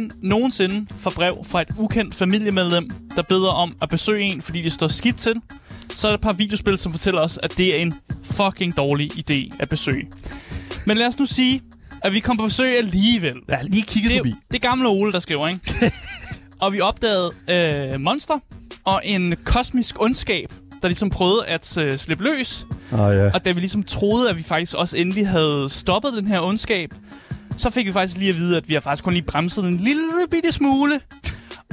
Man nogensinde får brev fra et ukendt familiemedlem, der beder om at besøge en, fordi det står skidt til, så er der et par videospil, som fortæller os, at det er en fucking dårlig idé at besøge. Men lad os nu sige, at vi kom på besøg alligevel. Ja, lige kigget Det, forbi. det er gamle Ole, der skriver, ikke? og vi opdagede øh, monster og en kosmisk ondskab, der ligesom prøvede at øh, slippe løs. Oh, ja. Og da vi ligesom troede, at vi faktisk også endelig havde stoppet den her ondskab, så fik vi faktisk lige at vide, at vi har faktisk kun lige bremset en lille bitte smule.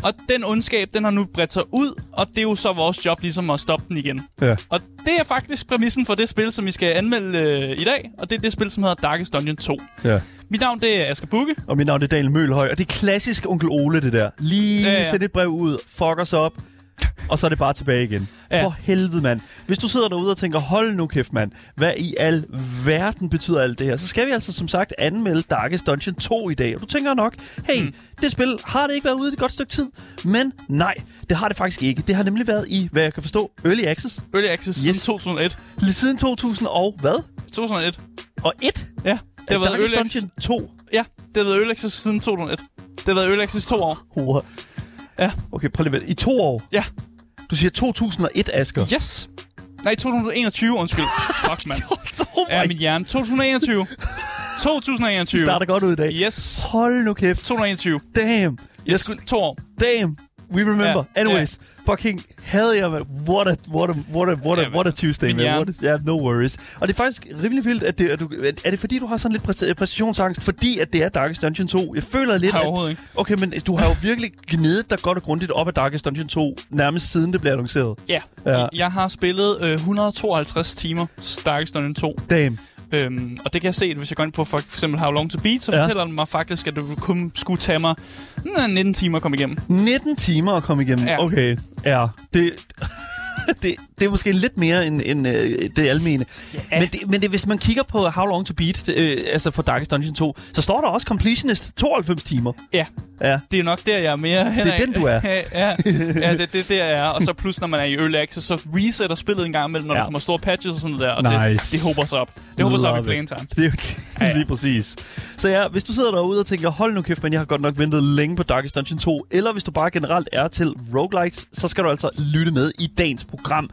Og den ondskab, den har nu bredt sig ud, og det er jo så vores job ligesom at stoppe den igen. Ja. Og det er faktisk præmissen for det spil, som vi skal anmelde øh, i dag, og det er det spil, som hedder Darkest Dungeon 2. ja. Mit navn det er Asger Bukke. Og mit navn er Daniel Mølhøj, og det er klassisk onkel Ole, det der. Lige Ja, ja, sæt et brev ud, fuck os op, og så er det bare tilbage igen. Ja. For helvede, mand. Hvis du sidder derude og tænker, hold nu kæft, mand. Hvad i al verden betyder alt det her? Så skal vi altså som sagt anmelde Darkest Dungeon 2 i dag. Og du tænker nok, hey, mm. det spil har det ikke været ude i et godt stykke tid. Men nej, det har det faktisk ikke. Det har nemlig været i, hvad jeg kan forstå, Early Access. Early Access yes. Siden 2001. Lige siden 2000 og hvad? 2001. Og 1? Ja, det har været Darkest Early. Dungeon 2. Ja, det har været Early Access siden 2001. Det har været Early Access i to år. Hurra. Ja. Okay, prøv lige vente. I to år? Ja. Du siger 2001, Asger. Yes. Nej, 2021, undskyld. Fuck, mand. oh Ja, min hjerne. 2021. 2021. Det starter godt ud i dag. Yes. Hold nu kæft. 2021. Damn. Jeg skulle to år. Damn. We remember. Ja, Anyways. Fucking hell yeah, man. What a, what a, what a, what a, Ja, what a Tuesday, man. hjerne. What a, yeah, no worries. Og det er faktisk rimelig vildt, at det, at du, er det fordi, du har sådan lidt præsta- præstationsangst, fordi at det er Darkest Dungeon 2? Jeg føler lidt, Har jeg at, ikke. Okay, men du har jo virkelig gnedet dig godt og grundigt op af Darkest Dungeon 2, nærmest siden det blev annonceret. Ja. Ja. Jeg har spillet øh, 152 timer Darkest Dungeon 2. Damn. Øhm, og det kan jeg se, at hvis jeg går ind på for eksempel How Long to Beat, så Ja. fortæller den mig faktisk, at det kun skulle tage mig mm, 19 timer at komme igennem. 19 timer at komme igennem. Ja. Okay, ja. Det, det, det er måske lidt mere end, end øh, det almene. Ja. Men, det, men det, hvis man kigger på How Long to Beat, øh, altså for Darkest Dungeon 2, så står der også Completionist 92 timer. Ja. Ja. Det er nok der, jeg er mere hen Det er den, du er. ja, ja, ja, det, det er der, jeg er. Og så plus, når man er i Early Access, så resetter spillet en gang imellem, når ja. Der kommer store patches og sådan noget der. Og det, Nice. det håber sig op. Det håber sig op i it. time. Det er jo ja. lige præcis. Så ja, hvis du sidder derude og tænker, hold nu kæft, men jeg har godt nok ventet længe på Darkest Dungeon 2, eller hvis du bare generelt er til roguelikes, så skal du altså lytte med i dagens program.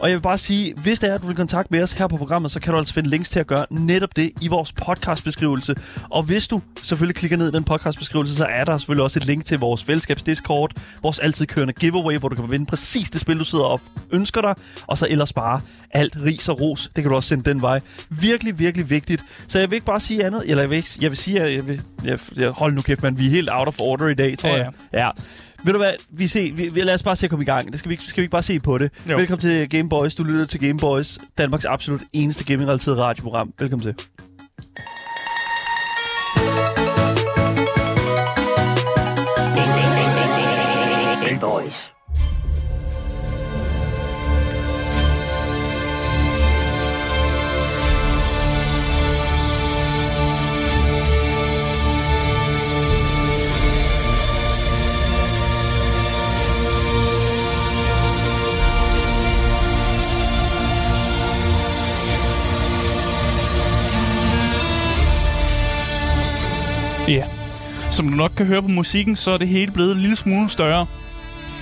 Og jeg vil bare sige, hvis det er, at du vil kontakte med os her på programmet, så kan du altså finde links til at gøre netop det i vores podcastbeskrivelse. Og hvis du selvfølgelig klikker ned i den podcastbeskrivelse, så er der selvfølgelig også et link til vores fællesskabs Discord, vores altid kørende giveaway, hvor du kan vinde præcis det spil, du sidder og ønsker dig, og så ellers bare alt ris og ros. Det kan du også sende den vej. Virkelig, virkelig vigtigt. Så jeg vil ikke bare sige andet, eller jeg vil, ikke, jeg vil sige, at jeg vil, jeg, jeg, hold nu kæft, man, vi er helt out of order i dag, tror Ja, ja, jeg. Ja. Ved du hvad, vi, se, vi, vi, lad os bare se at komme i gang. Det skal vi, skal vi ikke bare se på det? Jo. Velkommen til Game Boys. Du lytter til Game Boys, Danmarks absolut eneste gaming-relateret radioprogram. Velkommen til. Game Boys. Som du nok kan høre på musikken, så er det hele blevet en lille smule større.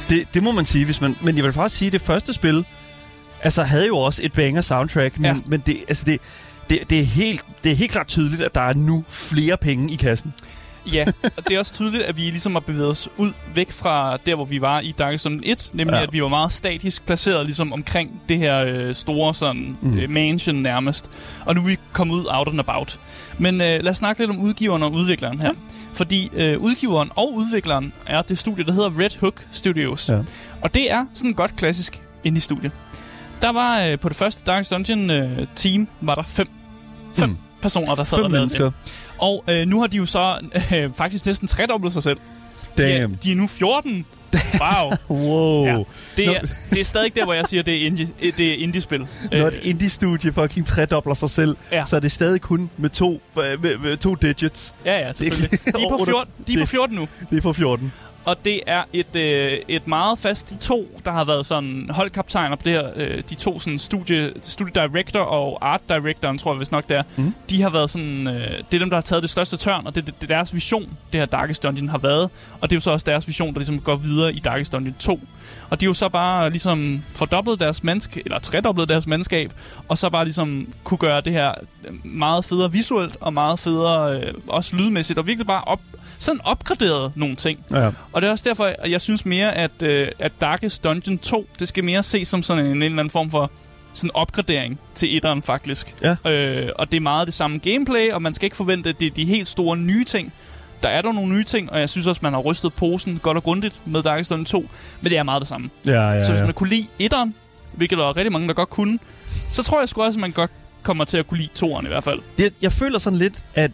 Det, det må man sige, hvis man... Men jeg vil faktisk sige, at det første spil altså, havde jo også et banger soundtrack, men, Ja. men det, altså, det, det, det, er helt, det er helt klart tydeligt, at der er nu flere penge i kassen. Ja, og det er også tydeligt, at vi ligesom har bevæget os ud væk fra der, hvor vi var i Dark Zone 1. Nemlig, ja. At vi var meget statisk placeret ligesom omkring det her øh, store sådan, mm. Øh, mansion nærmest. Og nu er vi kommet ud out and about. Men øh, lad os snakke lidt om udgiveren og udvikleren her. Ja. Fordi øh, udgiveren og udvikleren er det studie, der hedder Red Hook Studios. Ja. Og det er sådan godt klassisk indie-studie. Der var øh, på det første Dark Dungeon øh, team, var der fem. Fem. Mm. personer, der sad Fem og lavede mennesker. det. Og øh, nu har de jo så øh, faktisk næsten tredoblet sig selv. De er, Damn. de er nu 14. Wow. Wow. Ja, det, er, det er stadig der, hvor jeg siger, det er, indie, øh, det er indie-spil. Når Øh, et indie-studie fucking tredobler sig selv, Ja. så er det stadig kun med to, øh, med, med to digits. ja, ja, selvfølgelig. De er på Under- 14, de er på det- 14 nu. Det er på 14. Og det er et, øh, et meget fast de to, der har været sådan holdkaptajner på det her. Øh, de to sådan studie, studie director og art directoren, tror jeg vist nok det er. Mm. De har været sådan, øh, det er dem, der har taget det største tørn, og det, det, det er deres vision, det her Darkest Dungeon har været. Og det er jo så også deres vision, der ligesom går videre i Darkest Dungeon 2. Og de jo så bare ligesom fordoblet deres mandskab, eller tredoblet deres mandskab, og så bare ligesom kunne gøre det her meget federe visuelt, og meget federe øh, også lydmæssigt, og virkelig bare op, sådan opgraderet nogle ting. Ja. Og det er også derfor, at jeg synes mere, at, øh, at Darkest Dungeon 2, det skal mere ses som sådan en, en eller anden form for sådan opgradering til etteren faktisk. Ja. Øh, og det er meget det samme gameplay, og man skal ikke forvente, at det er de helt store nye ting. Der er der nogle nye ting, og jeg synes også, man har rystet posen godt og grundigt med Darkest Dungeon 2, men det er meget det samme. Ja, ja, Så hvis ja. man kunne lide etteren, hvilket der er rigtig mange, der godt kunne, så tror jeg sgu også, at man godt kommer til at kunne lide toeren i hvert fald. Det, jeg føler sådan lidt, at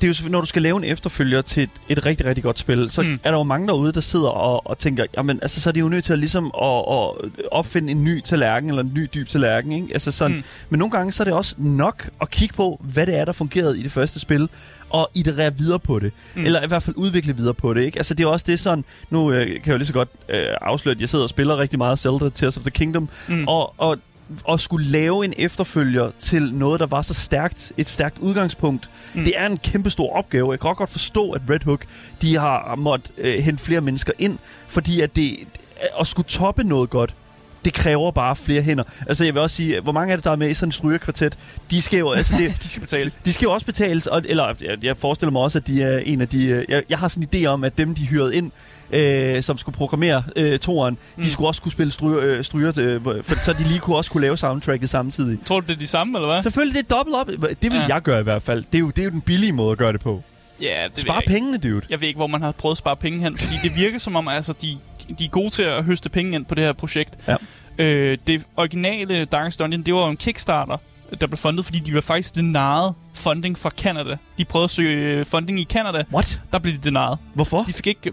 det er jo, når du skal lave en efterfølger til et, et rigtig, rigtig godt spil, så Mm. er der jo mange derude, der sidder og, og tænker, jamen, altså, så er de jo nødt til at, ligesom, at, at opfinde en ny tallerken, eller en ny dyb tallerken, ikke? Altså sådan. Mm. Men nogle gange, så er det også nok at kigge på, hvad det er, der fungerede i det første spil, og iterere videre på det. Mm. Eller i hvert fald udvikle videre på det, ikke? Altså, det er også det sådan, nu øh, kan jeg jo lige så godt øh, afsløre, at jeg sidder og spiller rigtig meget Zelda Tears of the Kingdom, Mm. og, og at skulle lave en efterfølger til noget, der var så stærkt, et stærkt udgangspunkt, Mm. det er en kæmpe stor opgave. Jeg kan godt forstå, at Red Hook, de har måttet øh, hente flere mennesker ind, fordi at det, at skulle toppe noget godt, det kræver bare flere hænder. Altså jeg vil også sige, hvor mange er det, der er med i sådan en strygerkvartet? De skal jo, altså det, De skal betales. de skal jo også betales, og, eller jeg, jeg forestiller mig også, at de er en af de... øh, Jeg, jeg har sådan en idé om, at dem, de hyrede ind, øh, som skulle programmere øh, toren, mm. De skulle også kunne spille stryger, øh, stryger øh, for, så de lige kunne også kunne lave soundtracket samtidig. Tror du, det er de samme, eller hvad? Selvfølgelig, det er dobbelt op. Det vil Ja. jeg gøre i hvert fald. Det er, jo, det er jo den billige måde at gøre det på. Ja, det Spar pengene, dude. Jeg ved ikke, hvor man har prøvet at spare penge hen, fordi det virker som om, altså, de, de er gode til at høste penge ind på det her projekt. Ja. Øh, det originale Darkest Dungeon, det var jo en Kickstarter, der blev fundet, fordi de var faktisk denaret funding fra Canada. De prøvede at søge øh, funding i Canada, What? der blev de denaret. Hvorfor? De fik ikke...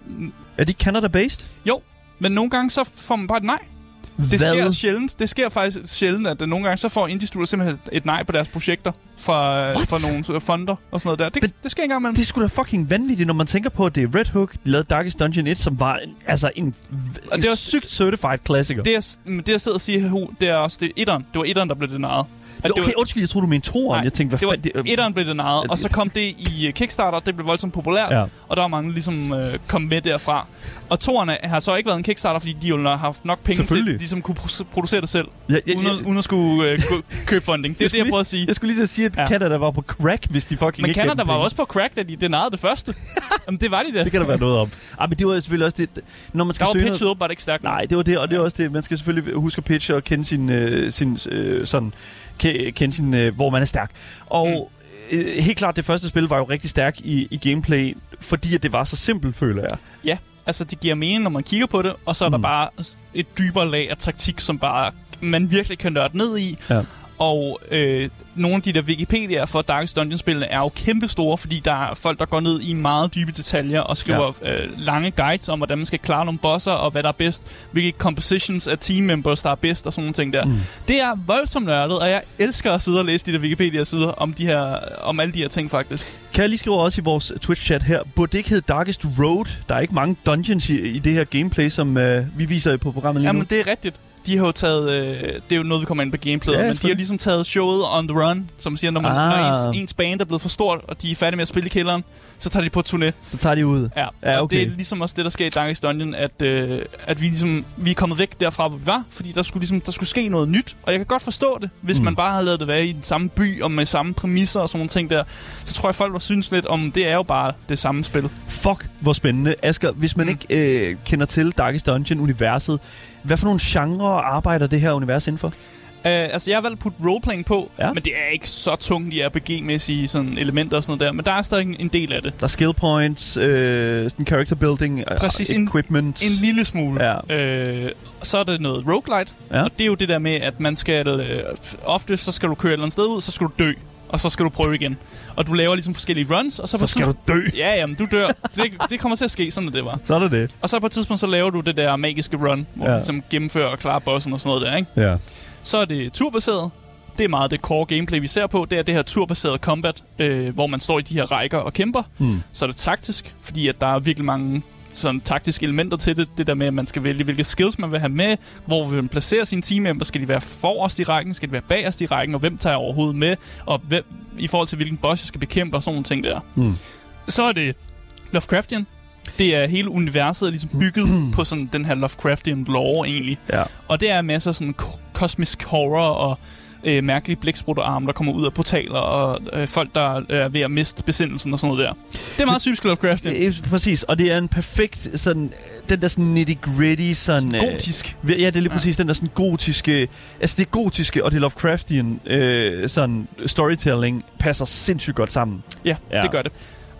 Er de Canada-based? Jo, men nogle gange så får man bare et nej. Det Hvad? sker sjældent. Det sker faktisk sjældent, at nogle gange så får indie-studier simpelthen et nej på deres projekter fra, What? fra nogle øh, fonder og sådan noget der. Det, Men det sker engang imellem. Det sgu da fucking vanvittigt, når man tænker på, at det er Red Hook, de lavede Darkest Dungeon 1, som var en, altså en, Og det var- sygt certified klassiker. Det, jeg, det, jeg sidder og siger, det er også det er etteren. Det var etteren, der blev denaret. At det okay, var, undskyld, jeg troede, du mente toeren. Jeg tænkte, hvad det var, det- etteren blev denaret, og så kom det i uh, Kickstarter, det blev voldsomt populært, Ja. og der var mange ligesom uh, kom med derfra. Og toerne har så ikke været en Kickstarter, fordi de jo har haft nok penge til, at de ligesom kunne pro- producere det selv, Ja, ja, uden, at, uden at skulle gå- købe funding. Det er det, jeg prøver at sige. Jeg skulle lige til at sige, at Ja. ja. Canada var på crack, hvis de fucking Men ikke Canada var penge. også på crack, da de denarede det første. Jamen, det var de da. Det kan der være noget om. Ah, men det var selvfølgelig også det, når man Der skal var søge pitchet noget... åbenbart ikke stærkt. Nej, det var det, og det er også det. Man skal selvfølgelig huske at pitche og kende sin, øh, sin øh, sådan, ke- kende sin, øh, hvor man er stærk. Og mm. øh, helt klart, det første spil var jo rigtig stærk i, i gameplay, fordi at det var så simpelt, føler jeg. Ja, altså det giver mening, når man kigger på det, og så er mm. der bare et dybere lag af taktik, som bare man virkelig kan nørde ned i. Ja. Og øh, nogle af de der Wikipedia'er for Darkest Dungeon-spillene er jo kæmpe store, fordi der er folk, der går ned i meget dybe detaljer og skriver ja. øh, lange guides om, hvordan man skal klare nogle bosser, og hvad der er bedst, hvilke compositions af team members, der er bedst, og sådan nogle ting der. Mm. Det er voldsomt nørdet, og jeg elsker at sidde og læse de der Wikipedia-sider om, de her, om alle de her ting, faktisk. Kan jeg lige skrive også i vores Twitch-chat her, burde det ikke hedde Darkest Road? Der er ikke mange dungeons i, i det her gameplay, som øh, vi viser på programmet lige Jamen, nu. det er rigtigt. De har jo taget, øh, det er jo noget, vi kommer ind på gameplayet, Ja, men de har ligesom taget showet on the run, som siger, når, man, ah. Når ens, ens band er blevet for stort, og de er færdige med at spille i kælderen, så tager de på turné. Så tager de ud. Ja, Ja, og okay. det er ligesom også det, der sker i Darkest Dungeon, at, øh, at vi, ligesom, vi er kommet væk derfra, hvor vi var, fordi der skulle, ligesom, der skulle ske noget nyt. Og jeg kan godt forstå det, hvis mm. Man bare havde lavet det være i den samme by, og med samme præmisser og sådan nogle ting der. Så tror jeg, folk var synes lidt om, det er jo bare det samme spil. Fuck, hvor spændende. Asger, hvis man mm. ikke øh, kender til Darkest Dungeon-universet, hvad for nogle genrer arbejder det her univers indenfor? Uh, altså, jeg har valgt at putte roleplaying på, ja. Men det er ikke så tungt i RPG-mæssige sådan, elementer og sådan noget der. Men der er stadig en- en del af det. Der er skill points, øh, sådan character building, øh, Præcis, en- equipment. En lille smule. Ja. Øh, så er det noget roguelite, Ja. og det er jo det der med, at man skal... Øh, ofte så skal du køre et eller andet sted ud, så skal du dø. Og så skal du prøve igen. Og du laver ligesom forskellige runs, og så, Så skal du dø. Ja, jamen, du dør. Det, det kommer til at ske, sådan det var. Så er det det. Og så på et tidspunkt, så laver du det der magiske run, hvor Ja. du ligesom gennemfører og klarer bossen og sådan noget der, ikke? Ja. Så er det turbaseret. Det er meget det core gameplay, vi ser på. Det er det her turbaserede combat, øh, hvor man står i de her rækker og kæmper. Hmm. Så er det taktisk, fordi at der er virkelig mange sådan taktiske elementer til det. Det der med, at man skal vælge, hvilke skills man vil have med, hvor vil man placere sine teammember. Skal de være forrest i rækken? Skal de være bagerst i rækken? Og hvem tager jeg overhovedet med? Og hvem, i forhold til, hvilken boss jeg skal bekæmpe og sådan nogle ting der. Hmm. Så er det Lovecraftian. Det er hele universet er ligesom bygget på sådan den her Lovecraftian lore egentlig. Ja. Og det er masser af sådan ko- kosmisk horror og øh, mærkelige blæksprutter-arme, der kommer ud af portaler, og øh, folk, der er ved at miste besindelsen og sådan noget der. Det er meget typisk Lovecraftian. Øh, Præcis, og det er en perfekt sådan, den der sådan nitty-gritty sådan... øh, Gotisk. Ja, det er lige Ja. præcis den der sådan gotiske... Altså det gotiske og det Lovecraftian øh, sådan storytelling passer sindssygt godt sammen. Ja. ja, det gør det.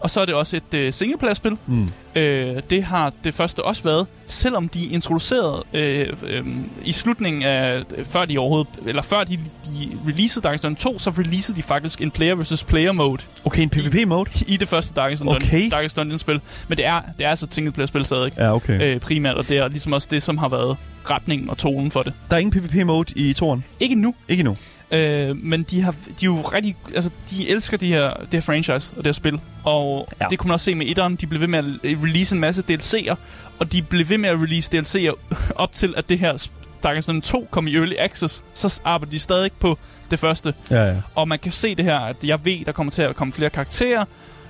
Og så er det også et øh, singleplayer-spil. Mm. Øh, det har det første også været, selvom de introducerede øh, øh, i slutningen af, før de overhovedet, eller før de, de releasede Darkest Dungeon 2, så releasede de faktisk en player versus player mode Okay, en PvP-mode? i det første Darkest Dungeon, Okay. Darkest Dungeon spil. Men det er, det er altså et singleplayer-spil stadig. Ja, okay. Øh. primært, og det er ligesom også det, som har været retningen og tonen for det. Der er ingen PvP-mode i toren? Ikke nu, Ikke endnu. Øh, men de har de er jo rigtig, altså de elsker de her, det her franchise og det her spil, og Ja. det kunne man også se med etteren, de blev ved med at release en masse DLC'er, og de blev ved med at release DLC'er op til, at det her Darkest Dungeon 2 kom i Early Access, så arbejder de stadig på det første, Ja, ja. og man kan se det her, at jeg ved, der kommer til at komme flere karakterer,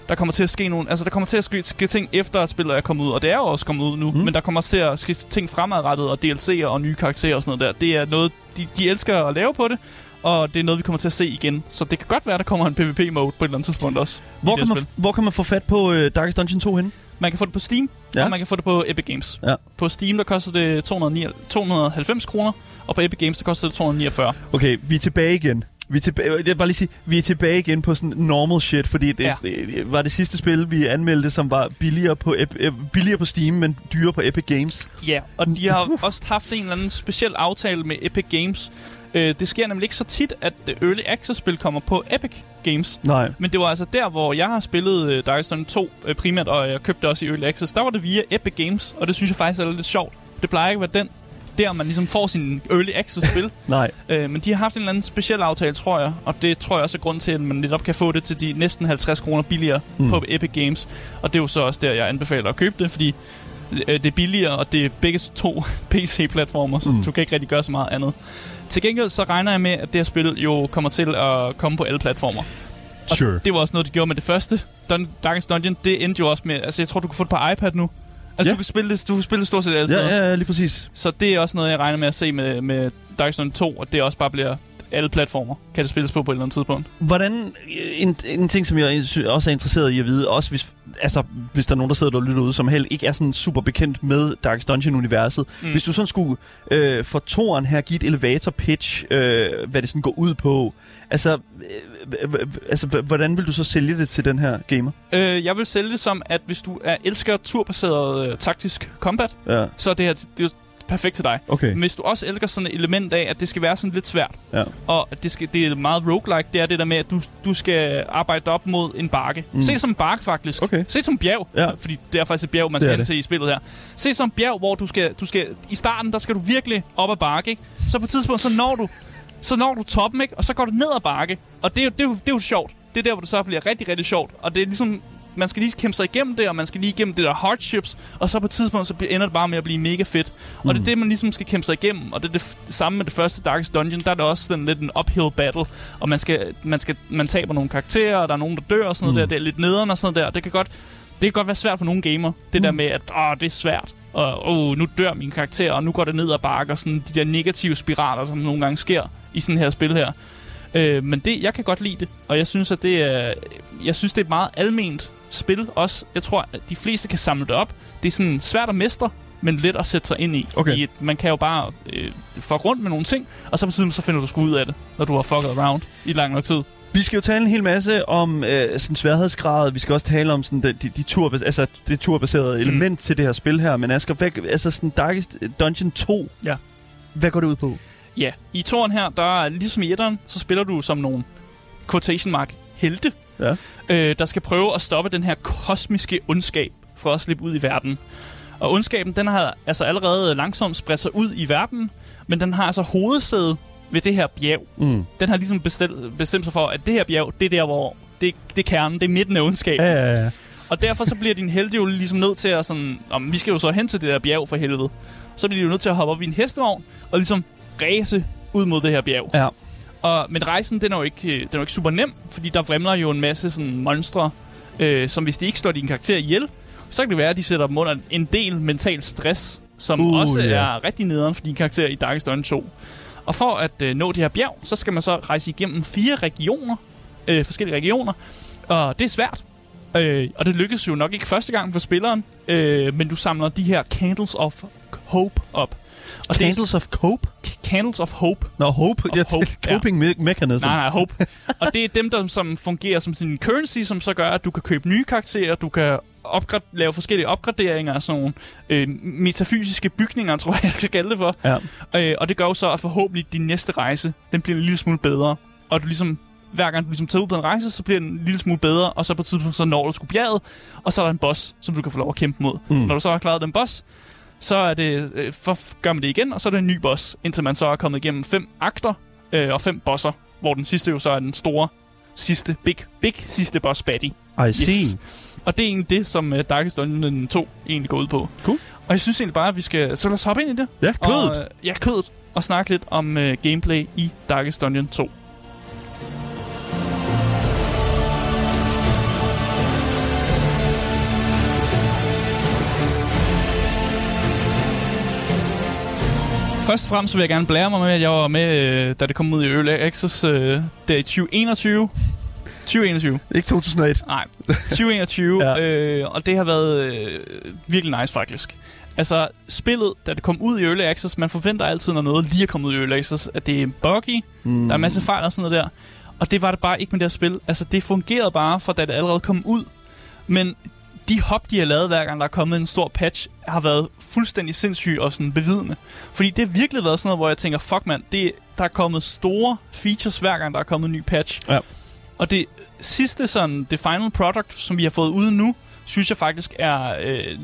der kommer til at ske nogle, altså der kommer til at ske, ske ting efter at spillet er kommet ud, og det er jo også kommet ud nu, Mm. men der kommer til at ske ting fremadrettet, og DLC'er og nye karakterer og sådan noget der. Det er noget, de, de elsker at lave på det, og det er noget, vi kommer til at se igen. Så det kan godt være, der kommer en PvP-mode på et eller andet tidspunkt også. Hvor kan, man, spil. hvor kan man få fat på øh, Darkest Dungeon 2 henne? Man kan få det på Steam, Ja. og man kan få det på Epic Games. Ja. På Steam, der koster det 209, 290 kroner, og på Epic Games, der koster det 249. Okay, vi er tilbage igen. Vi er tilbage, jeg vil bare lige sige, vi er tilbage igen på sådan normal shit, fordi det, ja. Ja. det var det sidste spil, vi anmeldte, som var billigere på, øh, billigere på Steam, men dyrere på Epic Games. Ja, og de har også haft en eller anden speciel aftale med Epic Games. Øh, det sker nemlig ikke så tit, at øh, Early Access-spil kommer på Epic Games. Nej. Men det var altså der, hvor jeg har spillet øh, Darkest Dungeon 2 øh, primært, og jeg købte også i Early Access. Der var det via Epic Games, og det synes jeg faktisk er lidt sjovt. Det plejer ikke at være den, der man ligesom får sin Early Access-spil. Nej. øh, men de har haft en eller anden speciel aftale, tror jeg. Og det tror jeg også er grund til, at man netop kan få det til de næsten 50 kroner billigere Mm. på Epic Games. Og det er jo så også der, jeg anbefaler at købe det, fordi øh, det er billigere, og det er begge to PC-platformer, så mm. du kan ikke rigtig gøre så meget andet. Til gengæld så regner jeg med, at det her spil jo kommer til at komme på alle platformer. Og Sure. Det var også noget, de gjorde med det første. Dun- Darkest Dungeon, det endte jo også med... Altså, jeg tror, du kan få det på iPad nu. Altså, Ja. du kan spille det, du kan spille det stort set alle Ja, steder. ja, ja, lige præcis. Så det er også noget, jeg regner med at se med, med Darkest Dungeon 2, og det også bare bliver alle platformer, kan det spilles på på et eller andet tidspunkt. Hvordan, en, en ting, som jeg også er interesseret i at vide, også hvis, altså, hvis der er nogen, der sidder der og lytter ude, som heller ikke er sådan super bekendt med Darkest Dungeon-universet. Mm. Hvis du sådan skulle øh, for toren her give et elevator-pitch, øh, hvad det sådan går ud på, altså, øh, altså, hvordan vil du så sælge det til den her gamer? Øh, jeg vil sælge det som, at hvis du er elsker turbaseret øh, taktisk combat, Ja, så er det her det er perfekt til dig. okay. Men hvis du også elsker sådan et element af, at det skal være sådan lidt svært, Ja. og det, skal, det er meget roguelike, det er det der med, at du, du skal arbejde op mod en bakke. Mm. Se det som en bakke, faktisk. Okay. Se det som bjerg, Ja. fordi det er faktisk et bjerg, man skal hen til i spillet her. Se det som bjerg, hvor du skal, du skal... I starten, der skal du virkelig op ad bakke, ikke? Så på et tidspunkt, så når du, så når du toppen, ikke? Og så går du ned ad bakke. Og det er, jo, det, er jo, det er jo sjovt. Det er der, hvor det så bliver rigtig, rigtig sjovt. Og det er ligesom... Man skal lige kæmpe sig igennem det, og man skal lige igennem det der hardships, og så på et tidspunkt, så bliver- ender det bare med at blive mega fedt. Og det er det, man ligesom skal kæmpe sig igennem, og det er det, det samme med det første Darkest Dungeon, der er det også sådan lidt en uphill battle, og man, skal, man, skal, man taber nogle karakterer, og der er nogen, der dør og sådan noget der, det er lidt nederen og sådan noget der. Det kan godt, det kan godt være svært for nogle gamer, det der med, at åh, det er svært, og åh, nu dør min karakter, og nu går det ned og sådan de der negative spiraler, som nogle gange sker i sådan her spil her. Øh, men det, jeg kan godt lide det, og jeg synes, at det er, jeg synes, det er et meget alment spil også. Jeg tror, at de fleste kan samle det op. Det er sådan svært at mestre, men let at sætte sig ind i. Fordi man kan jo bare øh, fuck rundt med nogle ting, og så på tiden så finder du sgu ud af det, når du har fucket around i lang nok tid. Vi skal jo tale en hel masse om øh, sådan sværhedsgrad. Vi skal også tale om sådan de, de, de tur, altså det turbaserede element mm. til det her spil her. Men Asger, hvad, altså sådan Darkest Dungeon 2, Ja. hvad går det ud på? Ja, i toren her, der er ligesom i etteren, så spiller du som nogle quotation mark, helte, Ja. øh, der skal prøve at stoppe den her kosmiske ondskab for at slippe ud i verden. Og ondskaben, den har altså allerede langsomt spredt sig ud i verden, men den har altså hovedsæde ved det her bjerg. Mm. Den har ligesom bestemt, bestemt sig for, at det her bjerg, det er der, hvor det, det er kernen, det er midten af ondskaben. Ja, ja, ja. Og derfor så bliver din helte jo ligesom nødt til at sådan... Om, vi skal jo så hen til det der bjerg for helvede. Så bliver de jo nødt til at hoppe op i en hestevogn og ligesom ræse ud mod det her bjerg. Ja. Og, men rejsen, den er, jo ikke, øh, den er jo ikke super nem, fordi der vrimler jo en masse sådan monstre, øh, som hvis de ikke slår din karakter ihjel, så kan det være, at de sætter dem under en del mental stress, som Uh, også ja. er rigtig nederen for din karakter i Darkest Dungeon 2. Og for at øh, nå det her bjerg, så skal man så rejse igennem fire regioner, øh, forskellige regioner, og det er svært. Øh, og det lykkes jo nok ikke første gang for spilleren, øh, men du samler de her Candles of Hope op. Og Candles of Cope? det er Candles of Hope. Nå, Hope. Of Jeg hope, Coping me- Mechanism. Nej, nej, Hope. og det er dem, der som fungerer som en currency, som så gør, at du kan købe nye karakterer, du kan opgrad- lave forskellige opgraderinger af sådan nogle øh, metafysiske bygninger, tror jeg, jeg skal kalde det for. Ja. Øh, og det gør jo så, at forhåbentlig din næste rejse, den bliver en lille smule bedre. Og du ligesom, hver gang du ligesom tager ud på en rejse, så bliver den en lille smule bedre, og så på et tidspunkt, så når du sgu bjerget, og så er der en boss, som du kan få lov at kæmpe mod. Mm. Når du så har klaret den boss, så er det, øh, for, gør man det igen, og så er det en ny boss, indtil man så er kommet igennem fem akter øh, og fem bosser, hvor den sidste jo så er den store sidste, big, big sidste boss baddie. I see. Og det er egentlig det, som uh, Darkest Dungeon 2 egentlig går ud på. Cool. Og jeg synes egentlig bare, at vi skal... Så lad os hoppe ind i det. Ja, kødet. Og, øh, ja, kødet. Og snakke lidt om uh, gameplay i Darkest Dungeon 2. Først fremmest så vil jeg gerne blære mig med, at jeg var med, øh, da det kom ud i Early Access øh, der i 2021. 2021. Ikke 2001. Nej, 2021, Ja. ja. øh, og det har været øh, virkelig nice faktisk. Altså, spillet, da det kom ud i Early Access, man forventer altid, når noget lige er kommet ud i Early Access, at det er buggy, mm. der er en masse fejl og sådan noget der. Og det var det bare ikke med det her spil. Altså, det fungerede bare, fra da det allerede kom ud. Men de hop, de har lavet, hver gang der er kommet en stor patch, har været fuldstændig sindssyge og sådan bevidende. Fordi det har virkelig været sådan noget, hvor jeg tænker, fuck mand, det, der er kommet store features, hver gang der er kommet en ny patch. Ja. Og det sidste, sådan, det final product, som vi har fået ude nu, synes jeg faktisk er øh,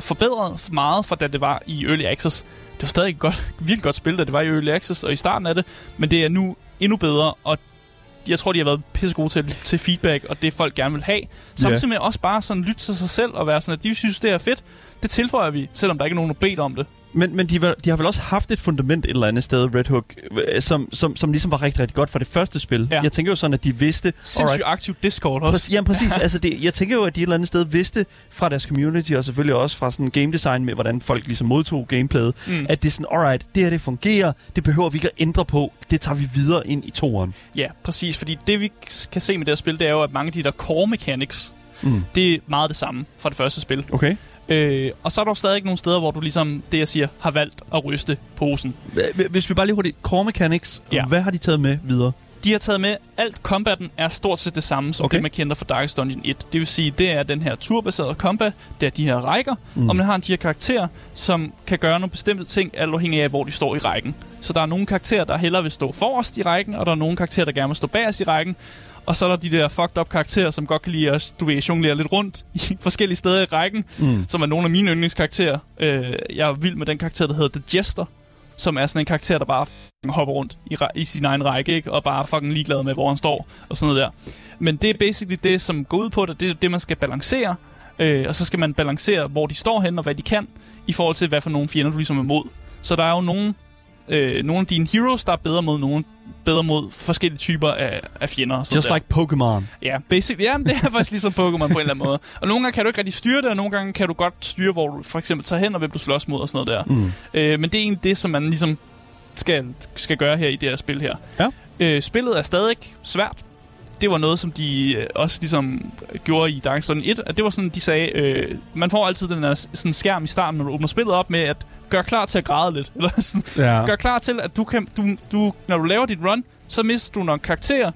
forbedret meget fra da det var i Early Access. Det var stadig et godt, virkelig godt spil, da det var i Early Access og i starten af det, men det er nu endnu bedre, og jeg tror, de har været pissegode til, til feedback, og det folk gerne vil have. Samtidig med også bare sådan lytte til sig selv og være sådan, at de synes, det er fedt. Det tilføjer vi, selvom der ikke er nogen, der bedt om det. Men, men de, var- de har vel også haft et fundament et eller andet sted, Red Hook, øh, som, som, som ligesom var rigtig, rigtig godt for det første spil. Ja. Jeg tænker jo sådan, at de vidste... Sindssygt aktiv Discord også. Præcis, jamen præcis. altså det, jeg tænker jo, at de et eller andet sted vidste fra deres community, og selvfølgelig også fra sådan game design med, hvordan folk ligesom modtog gameplayet, mm. at det er sådan, alright, det her det fungerer, det behøver vi ikke at ændre på, det tager vi videre ind i toeren. Ja, præcis. Fordi det, vi kan se med det her spil, det er jo, at mange af de der core mechanics, Mm. det er meget det samme fra det første spil. Okay. Øh, og så er der jo stadig nogle steder, hvor du ligesom, det jeg siger, har valgt at ryste posen. Hvis vi bare lige hurtigt, core mechanics, Ja. hvad har de taget med videre? De har taget med, alt combaten er stort set det samme, som Okay. det, man kender fra Darkest Dungeon 1. Det vil sige, det er den her turbaserede combat, det er de her rækker, mm. og man har de her karakterer, som kan gøre nogle bestemte ting, alt afhængig af, hvor de står i rækken. Så der er nogle karakterer, der hellere vil stå forrest i rækken, og der er nogle karakterer, der gerne vil stå bagerst i rækken. Og så er der de der fucked up karakterer, som godt kan lide at du ved, jonglere lidt rundt i forskellige steder i rækken, mm. som er nogle af mine yndlingskarakterer. Øh, jeg er vild med den karakter, der hedder The Jester, som er sådan en karakter, der bare hopper rundt i, i sin egen række, ikke? og bare er fucking ligeglad med, hvor han står, og sådan noget der. Men det er basically det, som går ud på det, det er det, man skal balancere, øh, og så skal man balancere, hvor de står hen og hvad de kan, i forhold til, hvad for nogle fjender du ligesom er mod. Så der er jo nogle, øh, nogle af dine heroes, der er bedre mod nogle bedre mod forskellige typer af, af fjender. sådan Just der. like Pokémon. Ja, basic, ja, det er faktisk ligesom Pokémon på en eller anden måde. Og nogle gange kan du ikke rigtig styre det, og nogle gange kan du godt styre, hvor du for eksempel tager hen, og hvem du slås mod og sådan noget der. Mm. Øh, men det er egentlig det, som man ligesom skal, skal gøre her i det her spil her. Ja. Øh, spillet er stadig svært. Det var noget, som de øh, også ligesom gjorde i Dark Souls 1, at det var sådan, de sagde, øh, man får altid den her s- sådan skærm i starten, når du åbner spillet op med, at gør klar til at græde lidt. Eller sådan, Ja. gør klar til, at du kan, du, du, når du laver dit run, så mister du nogle karakterer.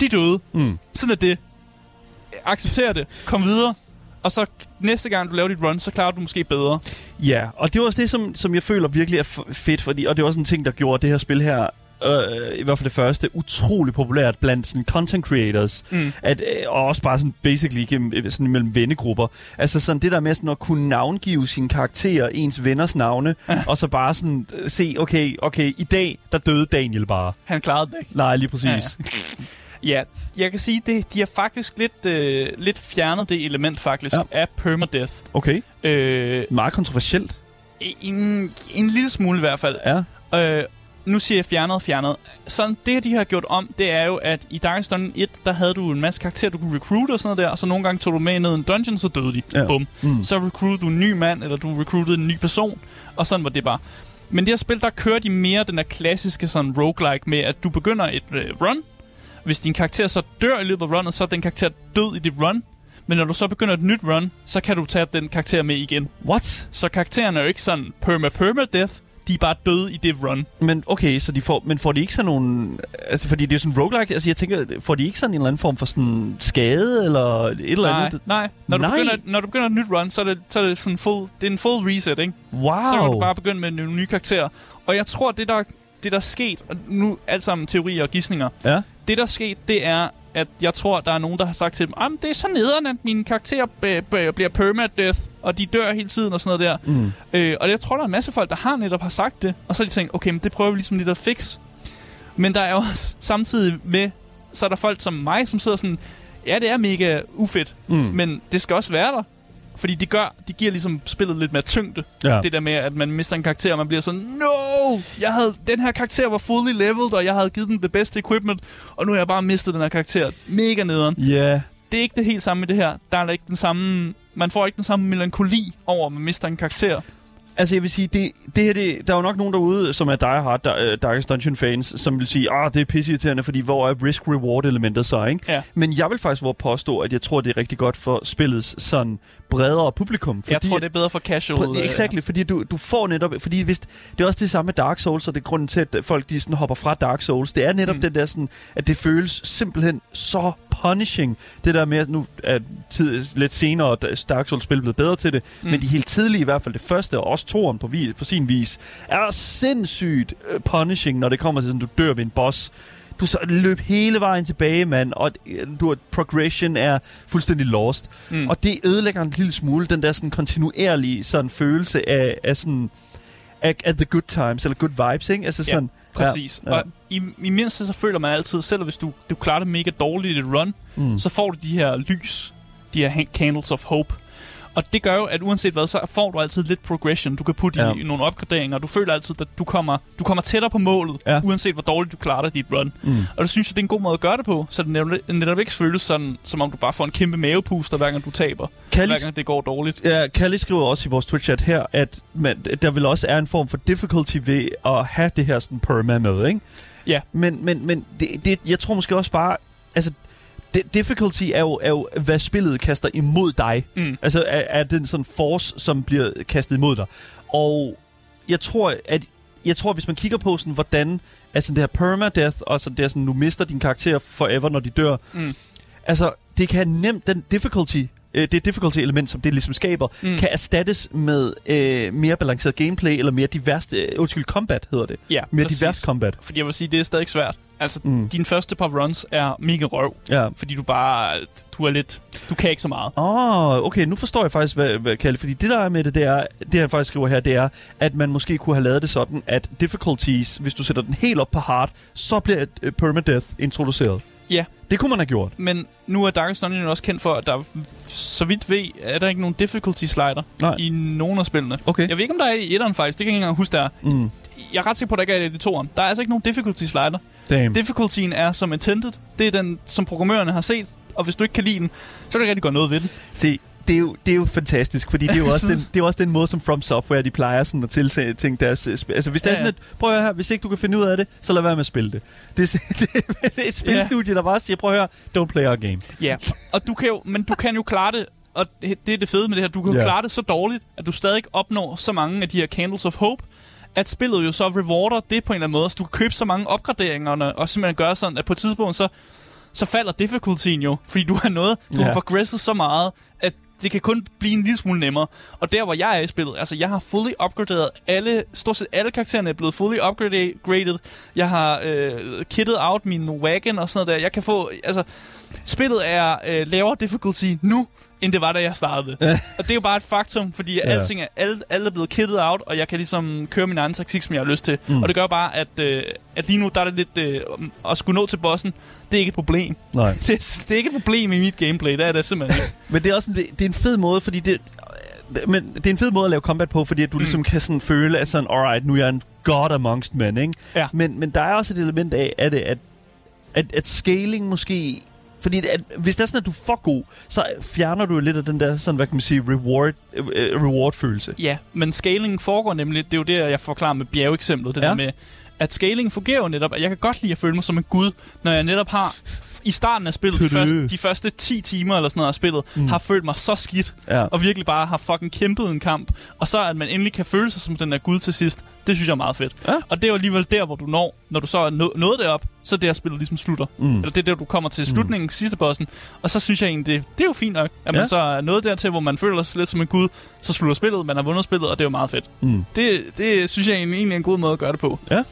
De er døde. Mm. Sådan er det. Accepter det. Kom videre. Og så næste gang, du laver dit run, så klarer du måske bedre. Ja, og det var også det, som, som jeg føler virkelig er fedt, fordi, og det var også en ting, der gjorde det her spil her øh, i hvert fald det første, utrolig populært blandt sådan content creators. Mm. At, øh, og også bare sådan basically igennem, øh, sådan mellem vennegrupper. Altså sådan det der med sådan at kunne navngive sine karakterer, ens venners navne, og så bare sådan øh, se, okay, okay, i dag, der døde Daniel bare. Han klarede det ikke. Nej, lige præcis. Ja, Ja, jeg kan sige, det, de har faktisk lidt, øh, lidt fjernet det element faktisk Ja. ja. af permadeath. Okay. Øh, Meget kontroversielt. en, en lille smule i hvert fald. Ja. Øh, nu siger jeg fjernet fjernet. Sådan, det de har gjort om, det er jo, at i Darkest Dungeon 1, der havde du en masse karakterer, du kunne recruit og sådan noget der, og så nogle gange tog du med ned i en dungeon, så døde de. Ja. Bum. Mm. Så recruitede du en ny mand, eller du recruitede en ny person, og sådan var det bare. Men det her spil, der kører de mere den der klassiske sådan roguelike med, at du begynder et øh, run. Hvis din karakter så dør i løbet af runnet, så er den karakter død i dit run. Men når du så begynder et nyt run, så kan du tage den karakter med igen. What? Så karaktererne er jo ikke sådan perma-perma-death, de er bare døde i det run. Men okay, så de får, men får de ikke sådan nogle... Altså, fordi det er sådan roguelike, altså jeg tænker, får de ikke sådan en eller anden form for sådan skade, eller et eller Nej, andet? nej. Når, Du Nej. begynder, når du begynder et nyt run, så er det, så er det sådan full, det er en full reset, ikke? Wow. Så kan du bare begynde med en ny karakter. Og jeg tror, det der, det der er sket, og nu alt sammen teorier og gissninger, Ja. det der er sket, det er, at jeg tror, der er nogen, der har sagt til dem, at det er så nederen, at mine karakterer bliver permadeath, og de dør hele tiden og sådan noget der. Mm. Øh, og jeg tror, der er en masse folk, der har netop har sagt det, og så har de tænkt, okay, men det prøver vi ligesom lidt at fix. Men der er også samtidig med, så er der folk som mig, som sidder sådan, ja, det er mega ufedt, Mm. men det skal også være der. Fordi de gør, de giver ligesom spillet lidt mere tyngde. Ja. Det der med, at man mister en karakter, og man bliver sådan, no! Jeg havde, den her karakter var fully leveled, og jeg havde givet den det bedste equipment, og nu har jeg bare mistet den her karakter. Mega nederen. Ja. Det er ikke det helt samme med det her. Der er der ikke den samme... Man får ikke den samme melankoli over, at man mister en karakter. Altså, jeg vil sige, det, det her, det, der er jo nok nogen derude, som er Die Hard, der, uh, Darkest Dungeon fans, som vil sige, ah, det er pisseirriterende, fordi hvor er risk-reward-elementet så, ikke? Ja. Men jeg vil faktisk påstå, at jeg tror, det er rigtig godt for spillets sådan bredere publikum. Fordi jeg tror, det er bedre for casual. Prøv, øh, exakt, fordi du, du får netop... Fordi hvis, det er også det samme med Dark Souls, og det er grunden til, at folk de sådan hopper fra Dark Souls. Det er netop. Mm. den der sådan, at det føles simpelthen så punishing. Det der med, nu er tid, lidt senere, at Dark Souls-spil blevet bedre til det, mm. men de helt tidlige, i hvert fald det første, og også toren på, vi, på sin vis, er sindssygt øh, punishing, når det kommer til sådan, du dør ved en boss. Du så løb hele vejen tilbage, mand, og øh, du, progression er fuldstændig lost. Mm. Og det ødelægger en lille smule den der sådan kontinuerlige sådan følelse af, af sådan af, af the good times eller good vibes, ikke? Altså Ja, sådan Præcis. Ja, Ja, ja. Og i, i mindste så føler man altid, selv hvis du, du klarer det mega dårligt i et run, Mm. så får du de her lys, de her candles of hope. Og det gør jo, at uanset hvad, så får du altid lidt progression. Du kan putte Ja. i nogle opgraderinger. Du føler altid, at du kommer, du kommer tættere på målet, Ja. uanset hvor dårligt du klarer i dit run. Mm. Og det synes jeg, det er en god måde at gøre det på, så det netop, netop ikke føles sådan, som om du bare får en kæmpe mavepuster, hver gang du taber. Kallis, Hver gang det går dårligt. ja, Kalli skriver også i vores Twitch-chat her, at man, der vil også er en form for difficulty ved at have det her sådan perma med, ikke? Ja. Men, men, men det, det, jeg tror måske også bare, altså, difficulty er jo, er jo, hvad spillet kaster imod dig. Mm. Altså er, er den sådan force, som bliver kastet imod dig. Og jeg tror, at jeg tror, hvis man kigger på sådan, hvordan altså det her permadeath, og så det er sådan, du mister din karakter forever, når de dør. Mm. Altså, det kan nemt, den difficulty, øh, det difficulty element, som det ligesom skaber. Mm. kan erstattes med øh, mere balanceret gameplay, eller mere divers, øh, undskyld, combat hedder det. Ja, Mere præcis. divers combat. Fordi jeg vil sige, det er stadig svært. Altså, Mm. dine første par runs er mega røv. Ja. Fordi du bare... Du er lidt... Du kan ikke så meget. Åh, oh, okay, nu forstår jeg faktisk, hvad, hvad Kalle, fordi det der er med det, det er, det jeg faktisk skriver her, det er, at man måske kunne have lavet det sådan, at difficulties, hvis du sætter den helt op på hard, så bliver uh, permadeath introduceret. Ja. Det kunne man have gjort. Men nu er Darkest Dungeon også kendt for, at der, så vidt ved, er der ikke nogen difficulty slider Nej. i nogen af spillene. Okay. Jeg ved ikke, om der er i etteren faktisk. Det kan jeg ikke engang huske, der er. Mm. Jeg er ret sikker på, at der ikke er det i toeren. Der er altså ikke nogen difficulty slider. Damn. Difficultyen er som intended. Det er den, som programmørerne har set. Og hvis du ikke kan lide den, så kan du ikke rigtig gøre noget ved det. Se, det er, jo, det er jo fantastisk, fordi det er jo også, den, det er også den måde, som From Software, de plejer sådan at ting deres øh, spil. Altså, hvis det er Ja, sådan et, prøv at høre her, hvis ikke du kan finde ud af det, så lad være med at spille det. Det er, det er et spilstudie, der bare siger, prøv at høre, don't play our game. Ja. og du kan jo, men du kan jo klare det, og det det er det fede med det her. Du kan jo Ja. klare det så dårligt, at du stadig opnår så mange af de her Candles of Hope, at spillet jo så rewarder det på en eller anden måde. Så du kan købe så mange opgraderinger, og simpelthen gøre sådan, at på et tidspunkt, så, så falder difficultyen jo. Fordi du har noget, du Ja. har progresset så meget, at det kan kun blive en lille smule nemmere. Og der, hvor jeg er i spillet, altså jeg har fully upgraderet alle, stort set alle karaktererne er blevet fully upgraded. Jeg har øh, kittet out min wagon og sådan noget der. Jeg kan få, altså, spillet er øh, lavere difficulty nu, end det var, da jeg startede. og det er jo bare et faktum, fordi ja. alting er, alle, alle er blevet kittet out, og jeg kan ligesom køre min egen taktik, som jeg har lyst til. Mm. Og det gør bare, at, øh, at lige nu, der er det lidt... Øh, at skulle nå til bossen, det er ikke et problem. Nej. Det, er- det er ikke et problem i mit gameplay, det er det simpelthen ikke. Men det er også en, det er en fed måde, fordi det... Men det er en fed måde at lave combat på, fordi at du mm. ligesom kan sådan føle, at sådan, alright, nu er jeg en god amongst men, ikke? Ja. Men, men der er også et element af, at, det, at, at, at scaling måske... Fordi at, hvis det er sådan, at du er for god, så fjerner du lidt af den der, sådan, hvad kan man sige, reward, øh, øh, reward-følelse. Ja, men scaling foregår nemlig, det er jo det, jeg forklarer med bjergeksemplet, det Ja. der med, at scaling fungerer jo netop, at jeg kan godt lide at føle mig som en gud, når jeg netop har i starten af spillet, de første, de første 10 timer eller sådan noget af spillet, mm. har følt mig så skidt, Ja. og virkelig bare har fucking kæmpet en kamp. Og så at man endelig kan føle sig som den der gud til sidst, det synes jeg er meget fedt. Ja. Og det er jo alligevel der, hvor du når, når du så er nå- nået derop, så er det, at spillet ligesom slutter. Mm. Eller det er der, du kommer til slutningen, mm. sidste bossen. Og så synes jeg egentlig, det, det er jo fint nok, at man Ja. så er nået dertil, hvor man føler sig lidt som en gud, så slutter spillet, man har vundet spillet, og det er jo meget fedt. Mm. Det, det synes jeg egentlig egentlig er en god måde at gøre det på. Ja.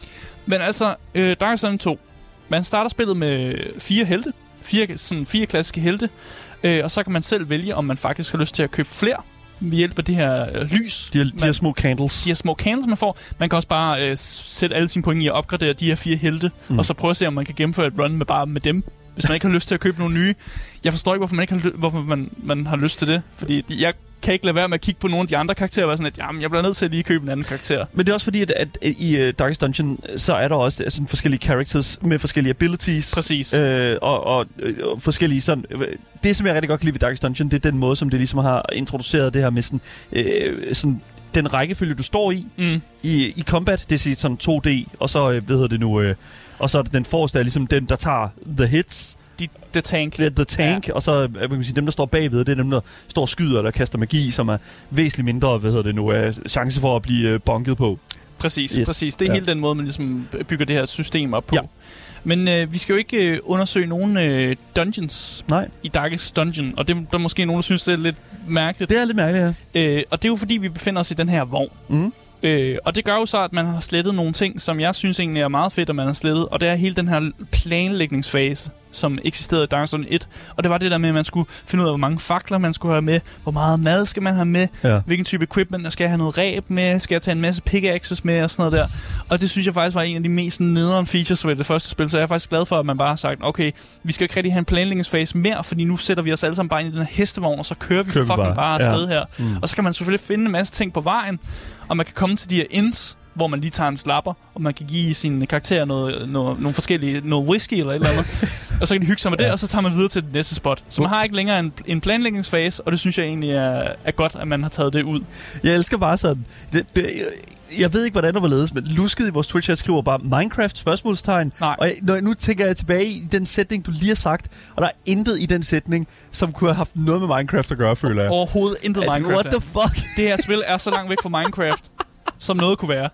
Men altså, øh, Dark Souls 2. Man starter spillet med fire helte. Fire, sådan fire klassiske helte. Øh, og så kan man selv vælge, om man faktisk har lyst til at købe flere ved hjælp af det her øh, lys. De, her, de man, her små candles. de her små candles, man får. Man kan også bare øh, sætte alle sine point i at opgradere de her fire helte, Mm. og så prøve at se, om man kan gennemføre et run med bare med dem, hvis man ikke har lyst til at købe nogle nye. Jeg forstår ikke, hvorfor man ikke har, hvorfor man, man har lyst til det, fordi jeg kan ikke lade være med at kigge på nogle af de andre karakterer og være sådan, at jamen, jeg bliver nødt til at lige købe en anden karakter. Men det er også fordi, at, at, i uh, Darkest Dungeon, så er der også øh, sådan forskellige characters med forskellige abilities. Præcis. Øh, og, og, øh, og forskellige sådan... øh, Det, som jeg rigtig godt kan lide ved Darkest Dungeon, det er den måde, som det ligesom har introduceret det her med sådan... Øh, sådan den rækkefølge, du står i, Mm. i, i combat, det er sådan 2D, og så, øh, hvad hedder det nu, øh, og så er det den forreste, er ligesom den, der tager the hits, De, the Tank. er the tank, ja. og så øh, hvad kan man sige, dem, der står bagved, det er dem, der står og skyder eller kaster magi, som er væsentligt mindre, hvad hedder det nu, øh, chance for at blive øh, bonket på. Præcis, Yes. præcis. Det er ja. hele den måde, man ligesom bygger det her system op på. Ja. Men øh, vi skal jo ikke øh, undersøge nogen øh, dungeons Nej, i Darkest Dungeon, og det der er måske nogen, der synes, det er lidt mærkeligt. det er lidt mærkeligt, ja. Øh, og det er jo fordi, vi befinder os i den her vogn. Mm. Øh, og det gør jo så, at man har slettet nogle ting, som jeg synes egentlig er meget fedt, at man har slettet. Og det er hele den her planlægningsfase, som eksisterede i Dark Souls 1. Og det var det der med, at man skulle finde ud af, hvor mange fakler man skulle have med, hvor meget mad skal man have med, Ja. hvilken type equipment, skal jeg have noget ræb med, skal jeg tage en masse pickaxes med og sådan noget der. Og det synes jeg faktisk var en af de mest nederen features ved det første spil, så jeg er faktisk glad for, at man bare har sagt, okay, vi skal ikke rigtig have en planlægningsfase mere, fordi nu sætter vi os alle sammen bare ind i den her hestevogn, og så kører vi Kører vi fucking bare. bare, Ja. afsted her. Mm. Mm. Og så kan man selvfølgelig finde en masse ting på vejen, og man kan komme til de her inds, hvor man lige tager en slapper, og man kan give sine karakterer noget, noget, nogle forskellige, noget whisky eller et eller andet. og så kan de hygge sig med det, og så tager man videre til det næste spot. Så man har ikke længere en, en planlægningsfase, og det synes jeg egentlig er, er godt, at man har taget det ud. Jeg elsker bare sådan... Det, det, jeg ved ikke, hvordan det var ledes, men Lusket i vores Twitch-chat skriver bare Minecraft spørgsmålstegn. Nej. Og jeg, når, nu tænker jeg tilbage i den sætning, du lige har sagt, og der er intet i den sætning, som kunne have haft noget med Minecraft at gøre, føler jeg. Overhovedet intet At- Minecraft. What the fuck? Det her spil er så langt væk fra Minecraft, som noget kunne være.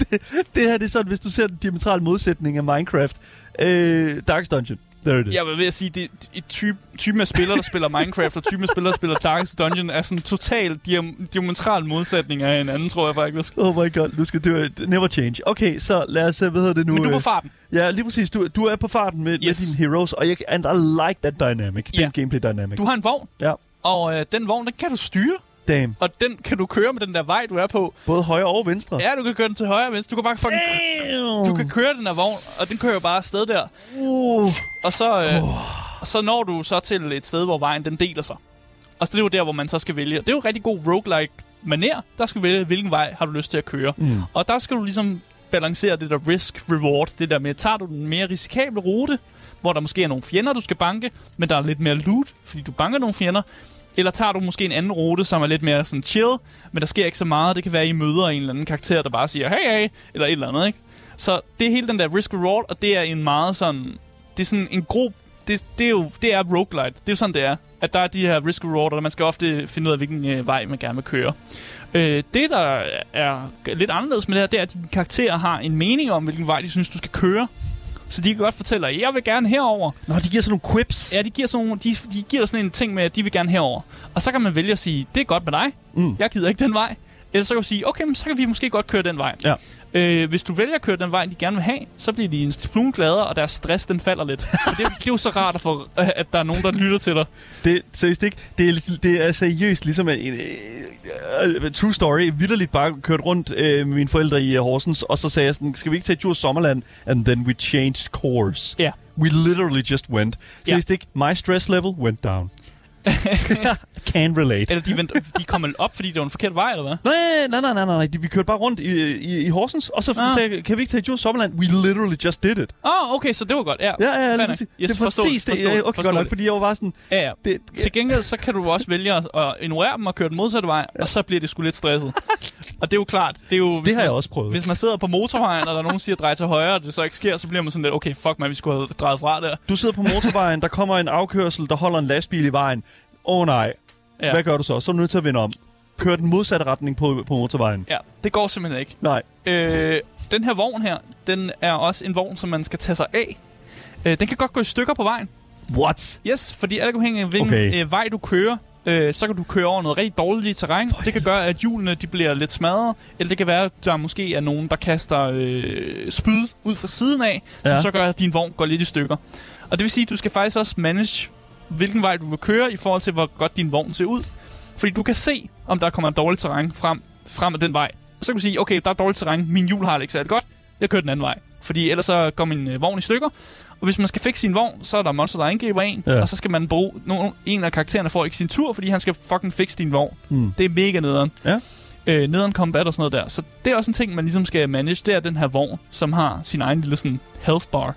det her det er sådan, hvis du ser den diametrale modsætning af Minecraft. Øh, Darkest Dungeon. There it is. Jeg vil ved at sige, det et type, typen af spillere, der spiller Minecraft, og typen af spillere, der spiller Darkest Dungeon, er sådan totalt diam- diametral modsætning af hinanden, tror jeg faktisk. Oh my god, nu skal du never change. Okay, så lad os, øh, hvad hedder det nu? Men du er på øh, farten. Ja, lige præcis. Du, du er på farten med, yes. Med dine heroes, og jeg, and I like that dynamic. Ja. Den gameplay dynamic. Du har en vogn, Ja. og øh, den vogn, den kan du styre. Damn. Og den kan du køre med den der vej, du er på. Både højre og venstre. Ja, du kan køre den til højre og venstre. Du kan bare fucking, Damn. du kan køre den der vogn, og den kører jo bare afsted der. Uh. Og så, øh, så når du så til et sted, hvor vejen den deler sig. Og så det er jo der, hvor man så skal vælge. Det er jo rigtig god roguelike maner. Der skal du vælge, hvilken vej har du lyst til at køre. Mm. Og der skal du ligesom balancere det der risk-reward. Det der med, tager du den mere risikable rute, hvor der måske er nogle fjender, du skal banke, men der er lidt mere loot, fordi du banker nogle fjender. Eller tager du måske en anden rute, som er lidt mere sådan chill, men der sker ikke så meget. Det kan være, at I møder en eller anden karakter, der bare siger, hey, hey, eller et eller andet, ikke? Så det er hele den der risk-reward, og det er en meget sådan... Det er sådan en grob... Det, det, er jo det er roguelite. Det er jo sådan, det er. At der er de her risk-reward, og man skal ofte finde ud af, hvilken øh, vej man gerne vil køre. Øh, det, der er lidt anderledes med det her, det er, at dine karakterer har en mening om, hvilken vej de synes, du skal køre. Så de kan godt fortælle dig, jeg vil gerne herover. Nå, de giver sådan nogle quips. Ja, de giver, sådan, nogle- de, de giver sådan en ting med, at de vil gerne herover. Og så kan man vælge at sige, det er godt med dig. Mm. Jeg gider ikke den vej. Eller så kan du sige, okay, men så kan vi måske godt køre den vej. Ja. Øh, hvis du vælger at køre den vej, de gerne vil have, så bliver de en smule gladere, og deres stress, den falder lidt. Og det, det er jo så rart at, få, at der er nogen, der lytter til dig. Det, seriøst ikke. Det er, det er seriøst ligesom en, en, en, true story. Vitterligt bare kørt rundt øh, med mine forældre i øh, Horsens, og så sagde jeg sådan, skal vi ikke tage tur Sommerland? And then we changed course. Ja. We literally just went. Seriøst ikke. My stress level went down. Can relate. Eller de, vendte, de kom op, fordi det var en forkert vej, eller hvad? Nej, nej, nej, nej, nej. Vi kørte bare rundt i, i, i Horsens, og så Ah. sagde jeg, kan vi ikke tage et tur Sommerland? We literally just did it. Åh, oh, okay, så det var godt. Ja, Ja, ja, lige præcis. Yes, det er præcis det. forståeligt, Ja, okay, godt nok, fordi jeg var bare sådan... Ja, ja. Det, Til gengæld, så kan du også vælge at at ignorere dem og køre den modsatte vej, og så bliver det sgu lidt stresset. og det er jo klart, det er jo... det har jeg også prøvet. Hvis man sidder på motorvejen, og der er nogen, siger, drej til højre, og det så ikke sker, så bliver man sådan lidt, okay, fuck man, vi skulle have drejet fra der. Du sidder på motorvejen, der kommer en afkørsel, der holder en lastbil i vejen. Åh oh, nej, Ja. hvad gør du så? Så er du nødt til at vende om. Kør den modsatte retning på, på motorvejen. Ja, det går simpelthen ikke. Nej. Øh, den her vogn her, den er også en vogn, som man skal tage sig af. Øh, den kan godt gå i stykker på vejen. What? Yes, fordi alt afhængig af hvilken Okay. øh, vej du kører, øh, så kan du køre over noget rigtig dårligt terræn. Det kan gøre, at hjulene de bliver lidt smadret, eller det kan være, at der måske er nogen, der kaster øh, spyd ud fra siden af, som Ja. så gør, at din vogn går lidt i stykker. Og det vil sige, at du skal faktisk også manage, hvilken vej du vil køre, i forhold til, hvor godt din vogn ser ud. Fordi du kan se, om der kommer en dårlig terræn frem, frem af den vej. Så kan du sige, okay, der er dårligt terræn, min hjul har det ikke særlig godt, jeg kører den anden vej. Fordi ellers så går min øh, vogn i stykker. Og hvis man skal fikse sin vogn, så er der monster, der angriber en. Ja. Og så skal man bruge nogen, en af karaktererne får ikke sin tur, fordi han skal fucking fikse din vogn. Mm. Det er mega nederen. Ja. Øh, nederen combat og sådan noget der. Så det er også en ting, man ligesom skal manage. Det er den her vogn, som har sin egen lille sådan health bar.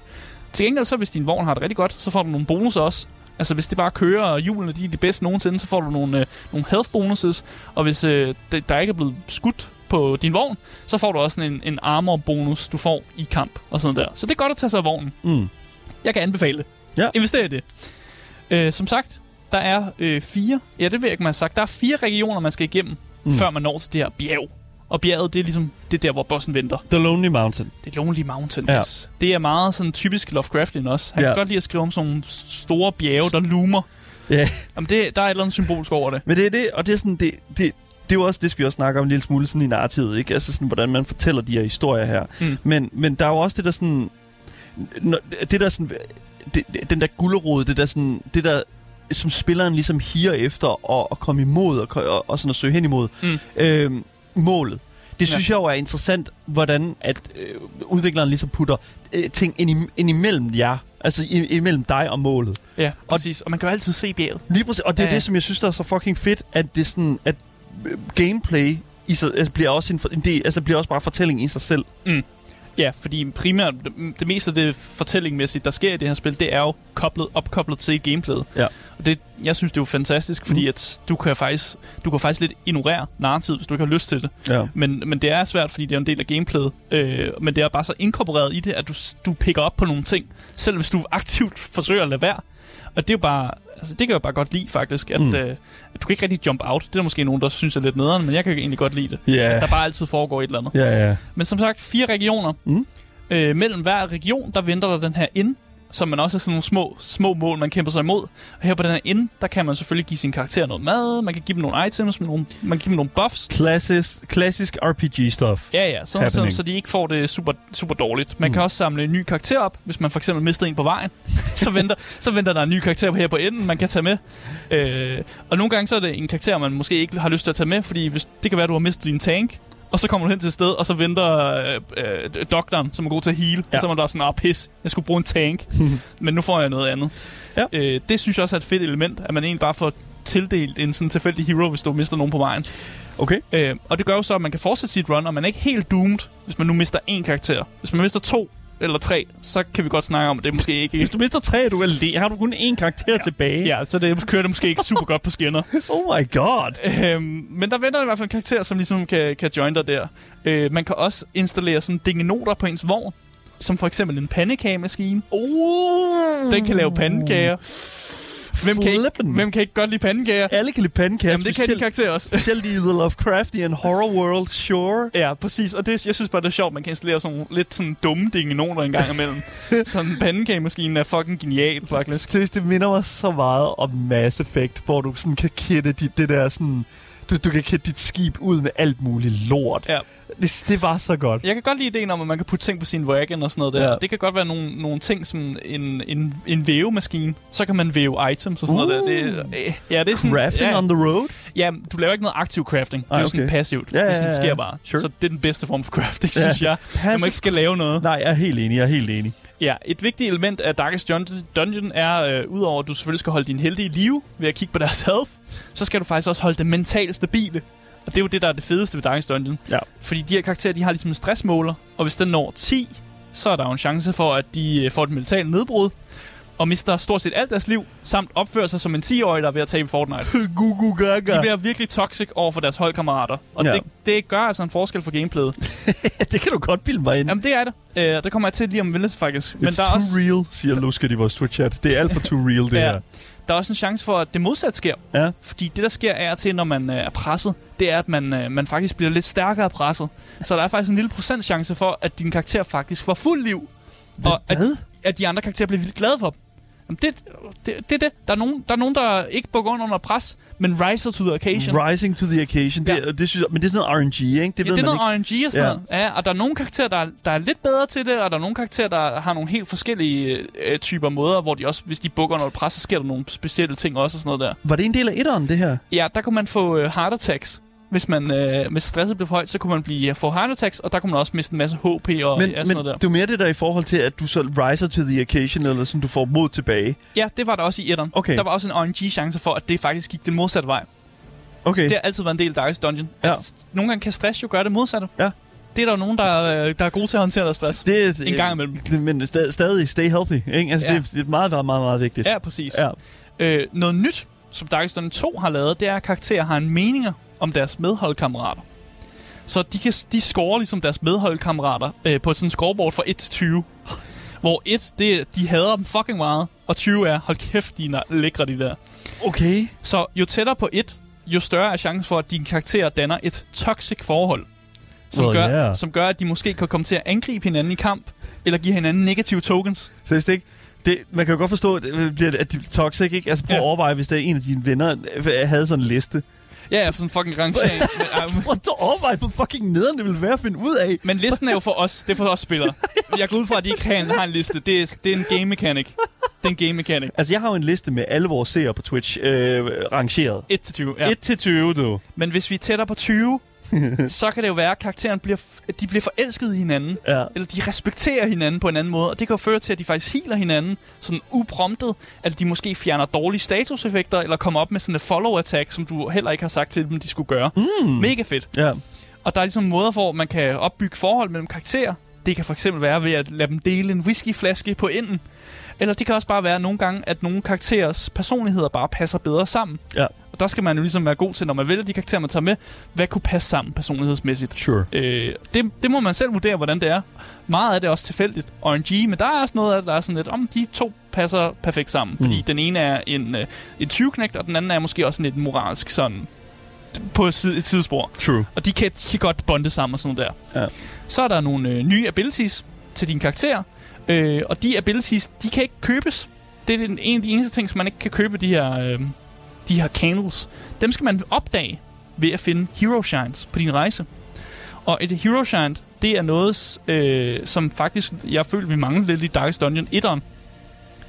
Til gengæld så, hvis din vogn har det rigtig godt, så får du nogle bonus også. Altså hvis det bare kører, og hjulene de er de bedste nogensinde, så får du nogle, øh, nogle health bonuses. Og hvis øh, der ikke er blevet skudt på din vogn, så får du også en, en armor bonus, du får i kamp og sådan der. Så det er godt at tage sig af vognen. Mm. Jeg kan anbefale det. Ja. Invester i det. Øh, som sagt, der er øh, fire, ja det ved jeg ikke, man har sagt, der er fire regioner, man skal igennem. Mm. før man når til det her bjerg. Og bjerget, det er ligesom, det er der, hvor bossen venter. The Lonely Mountain. Det er Lonely Mountain, Ja. yes. Det er meget sådan typisk Lovecraftian også. Han Ja. kan godt lide at skrive om sådan nogle store bjerge, der loomer. Ja. Jamen, det, der er et eller andet symbolsk over det. Men det er det, og det er sådan, det, det, det er jo også det, skal vi også snakke om en lille smule sådan i narrativet, ikke? Altså sådan, hvordan man fortæller de her historier her. Mm. Men, men der er jo også det der sådan, det der sådan, det, den der gullerod, det der sådan, det der, som spilleren ligesom higer efter og, og komme imod og, og, og sådan at søge hen imod Mm. øhm, målet. Det Ja. synes jeg jo er interessant, hvordan at øh, udvikleren ligesom putter øh, ting ind, i, ind imellem jer. Altså i, imellem dig og målet. Ja, præcis. Og man kan jo altid se bjerget. Lige præcis. Og det er Ja, ja. ja. det, som jeg synes, der er så fucking fedt, at det sådan, at øh, gameplay i sig, altså, bliver også en, en del, altså bliver også bare fortælling i sig selv. Ja, fordi primært, det, meste af det fortællingmæssigt, der sker i det her spil, det er jo koblet, opkoblet til gameplayet. Ja. Og det, jeg synes, det er jo fantastisk, fordi at du kan faktisk, du kan faktisk lidt ignorere narrativet, hvis du ikke har lyst til det. Ja. Men, men det er svært, fordi det er en del af gameplayet. Øh, men det er bare så inkorporeret i det, at du, du picker op på nogle ting, selv hvis du aktivt forsøger at lade være. Og det er jo bare, altså det kan jeg bare godt lide faktisk, at, mm. Øh, du kan ikke rigtig jump out. Det er der måske nogen, der synes er lidt nederen, men jeg kan egentlig godt lide det. Ja. At der bare altid foregår et eller andet. Ja, ja. Men som sagt, fire regioner. Mm. Øh, mellem hver region, der venter der den her ind, som man også er sådan nogle små, små mål, man kæmper sig imod. Og her på den her ind, der kan man selvfølgelig give sin karakter noget mad, man kan give dem nogle items, nogle, man kan give dem nogle buffs. Klassisk, klassisk RPG-stuff. Ja, ja, sådan, så, Happening. så de ikke får det super, super dårligt. Man. Mm. kan også samle en ny karakter op, hvis man for eksempel mister en på vejen. så, venter, så venter der en ny karakter her på enden, man kan tage med. Øh, og nogle gange så er det en karakter, man måske ikke har lyst til at tage med, fordi hvis, det kan være, at du har mistet din tank, og så kommer du hen til et sted, og så venter øh, øh, doktoren, som er god til at heal. Ja. Og så er man der sådan, ah pis, jeg skulle bruge en tank. men nu får jeg noget andet. Ja. Øh, det synes jeg også er et fedt element, at man egentlig bare får tildelt en sådan tilfældig hero, hvis du mister nogen på vejen. Okay. Øh, og det gør jo så, at man kan fortsætte sit run, og man er ikke helt doomed, hvis man nu mister én karakter. Hvis man mister to eller tre, så kan vi godt snakke om, at det er måske ikke... Hvis du mister tre, er du vel har du kun én karakter ja. tilbage. Ja, så det kører det måske ikke super godt på skinner. Oh my god. Øhm, men der venter i hvert fald en karakter, som ligesom kan, kan join dig der. Øh, man kan også installere sådan dingenoter på ens vogn, som for eksempel en pandekagemaskine. Uh. Den kan lave pandekager. Hvem kan, ikke, hvem kan ikke godt lide pandekager? Alle kan lide pandekager. Jamen, det kan de karakterer også. Specielt i The Lovecraftian Horror World, sure. Ja, præcis. Og det, jeg synes bare, det er sjovt, man kan installere sådan lidt sådan dumme dingenoter en gang imellem. sådan en pandekagemaskine er fucking genial, faktisk. Seriøst, det minder mig så meget om Mass Effect, hvor du sådan kan kætte dit, det der sådan... Du, du kan kætte dit skib ud med alt muligt lort. Ja. Det, det var så godt. Jeg kan godt lide ideen om, at man kan putte ting på sin wagon og sådan noget der. Ja. Ja. Det kan godt være nogle, nogle ting som en, en, en vævemaskine. Så kan man væve items og sådan noget der. Det, øh, ja, det er sådan, Crafting ja, on the road? Ja, du laver ikke noget aktiv crafting. Det er Ej, jo sådan passivt. Ja, det er ja, sådan, det ja, sker ja. bare. Sure. Så det er den bedste form for crafting, Ja. synes jeg. Når man Passive- ikke skal lave noget. Nej, jeg er helt enig. Jeg er helt enig. Ja, et vigtigt element af Darkest Dun- Dungeon er, øh, udover at du selvfølgelig skal holde din helte i live ved at kigge på deres health, så skal du faktisk også holde dem mentalt stabile. Og det er jo det, der er det fedeste ved Darkest Dungeon. Ja. Fordi de her karakterer, de har ligesom en stressmåler, og hvis den når 10, så er der jo en chance for, at de øh, får et mentalt nedbrud, og mister stort set alt deres liv, samt opfører sig som en 10-årig, der er ved at tabe Fortnite. Gugu gaga. De bliver virkelig toxic over for deres holdkammerater. Og Ja. det, det gør altså en forskel for gameplayet. det kan du godt bilde mig ind. Jamen, det er det. Øh, det kommer jeg til lige om lidt, faktisk. Men It's der er too også... real, siger Lusket i vores Twitch-chat. Det er alt for too real, det Ja. her. Der er også en chance for, at det modsatte sker. Ja. Fordi det, der sker og til, når man øh, er presset, det er, at man, øh, man faktisk bliver lidt stærkere presset. Så der er faktisk en lille procentchance for, at din karakter faktisk får fuld liv. og at, Hvad? at de andre karakterer bliver vildt glade for dem. Jamen, det, det, det det. Der er, nogen, der er nogen, der ikke bukker under under pres, men riser to the occasion. Rising to the occasion. Det, Ja. det synes jeg, men det er sådan noget RNG, ikke? Det Ja, ved det er noget ikke. RNG og sådan Ja. ja. noget. Ja, og der er nogle karakterer, der er, der er lidt bedre til det, og der er nogle karakterer, der har nogle helt forskellige øh, typer måder, hvor de også, hvis de bukker under pres, så sker der nogle specielle ting også og sådan noget der. Var det en del af etteren, det her? Ja, der kunne man få øh, heart attacks. Hvis man øh, hvis stresset blev for højt, så kunne man blive få heart attacks, og der kunne man også miste en masse HP og Men, ja, sådan men noget der. det er mere det der i forhold til, at du så riser to the occasion, eller sådan, du får mod tilbage. Ja, det var der også i etteren. Okay. Der var også en RNG-chance for, at det faktisk gik den modsatte vej. Okay. Så det har altid været en del af Darkest Dungeon. Ja. At Nogle gange kan stress jo gøre det modsatte. Ja. Det er der jo nogen, der, øh, der er gode til at håndtere deres stress. det er, En gang imellem. Det, men stadig, stadig stay healthy, ikke? Altså, Ja. det, det er meget, meget, meget, meget vigtigt. Ja, præcis. Ja. Øh, noget nyt, som Darkest Dungeon 2 har lavet, det er, at karakterer har en meninger om deres medholdkammerater. Så de, kan, de scorer ligesom deres medholdkammerater øh, på sådan scoreboard fra 1 til 20. Hvor 1, det er, de hader dem fucking meget, og 20 er, hold kæft, de er lækre, de der. Okay. Så jo tættere på 1, jo større er chancen for, at dine karakterer danner et toxic forhold. Som, Well, gør, yeah. som gør, at de måske kan komme til at angribe hinanden i kamp, eller give hinanden negative tokens. Det ikke... Det, man kan jo godt forstå, at, det bliver- at de toxic, ikke? Altså prøv ja. at overveje, hvis der er en af dine venner øh, havde sådan en liste. Ja, ja, sådan fucking rangering. Prøv at overveje, hvor fucking nederen det vil være at finde ud af. Men listen er jo for os. Det er for os spillere. Jeg går ud fra, at de ikke har en, har en liste. Det er, det er en game mechanic. Det er en game mechanic. Altså, jeg har jo en liste med alle vores seere på Twitch øh, rangeret. 1 til 20, ja. 1 til 20, du. Men hvis vi er tættere på 20, så kan det jo være, at karakteren bliver, de bliver forelsket i hinanden. Ja. Eller de respekterer hinanden på en anden måde. Og det kan jo føre til, at de faktisk healer hinanden sådan upromptet. At de måske fjerner dårlige statuseffekter, eller kommer op med sådan et follow-attack, som du heller ikke har sagt til dem, de skulle gøre. Mm. Mega fedt. Ja. Og der er ligesom måder, hvor man kan opbygge forhold mellem karakterer. Det kan for eksempel være ved at lade dem dele en whiskyflaske på enden. Eller det kan også bare være nogle gange, at nogle karakterers personligheder bare passer bedre sammen. Ja. Og der skal man jo ligesom være god til, når man vælger de karakterer, man tager med, hvad kunne passe sammen personlighedsmæssigt. Sure. Øh, det, det må man selv vurdere, hvordan det er. Meget af det er også tilfældigt. RNG, men der er også noget af det, der er sådan lidt, om de to passer perfekt sammen. Fordi Mm. den ene er en, øh, en 20 og den anden er måske også lidt moralsk sådan på et, tidsspor. True. Og de kan, de kan godt bonde sammen og sådan noget der. Ja. Så er der nogle øh, nye abilities til din karakter. Øh, og de abilities, de kan ikke købes. Det er den, en af de eneste ting, som man ikke kan købe, de her, øh, de her candles. Dem skal man opdage ved at finde hero shines på din rejse. Og et hero shine, det er noget, øh, som faktisk, jeg føler, vi mangler lidt i Darkest Dungeon 1'eren.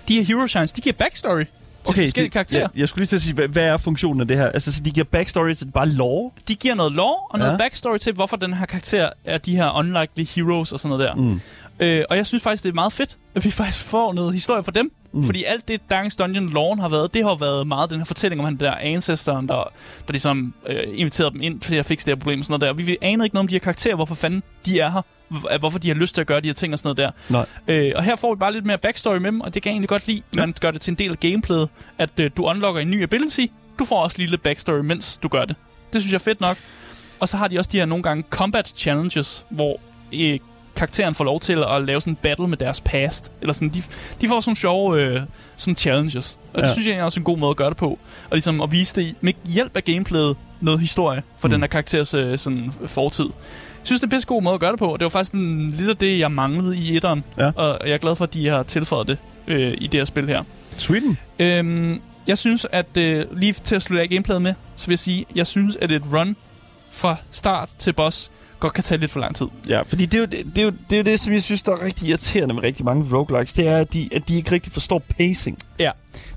De her hero shines, de giver backstory til okay, forskellige det- karakterer. Jeg, jeg skulle lige til at sige, hvad, hvad er funktionen af det her? Altså, så de giver backstory til bare lore? de giver noget lore og noget Ja. ja. backstory til, hvorfor den her karakter er de her unlikely heroes og sådan noget der. Mm. Øh, og jeg synes faktisk, det er meget fedt, at vi faktisk får noget historie fra dem. Mm. Fordi alt det, Darkest Dungeon loven har været, det har været meget den her fortælling om han der ancestoren, der, der ligesom øh, inviterede dem ind til at fikse det her problem. Sådan noget der. Vi anede ikke noget om de her karakterer, hvorfor fanden de er her. Hvor- Hvorfor de har lyst til at gøre de her ting og sådan noget der. Nej. Øh, og her får vi bare lidt mere backstory med dem, og det kan jeg egentlig godt lide. Ja. Man gør det til en del af gameplayet, at øh, du unlocker en ny ability. Du får også lige lidt backstory, mens du gør det. Det synes jeg er fedt nok. Og så har de også de her nogle gange combat challenges, hvor øh, karakteren får lov til at lave sådan en battle med deres past. Eller sådan, de, de får sådan sjove øh, sådan challenges. Og det Ja. synes jeg er også en god måde at gøre det på. Og ligesom at vise det med hjælp af gameplayet noget historie for mm. den her karakters øh, sådan, fortid. Jeg synes, det er en god måde at gøre det på, og det var faktisk en, lidt af det, jeg manglede i etteren. Ja. Og jeg er glad for, at de har tilføjet det øh, i det her spil her. Sweden. Øhm, jeg synes, at øh, lige til at slutte af gameplayet med, så vil jeg sige, jeg synes, at et run fra start til boss godt kan tage lidt for lang tid. Ja, fordi det er, jo, det, det, er jo, det er jo det, som jeg synes, der er rigtig irriterende med rigtig mange roguelikes. Det er, at de, at de ikke rigtig forstår pacing. Ja,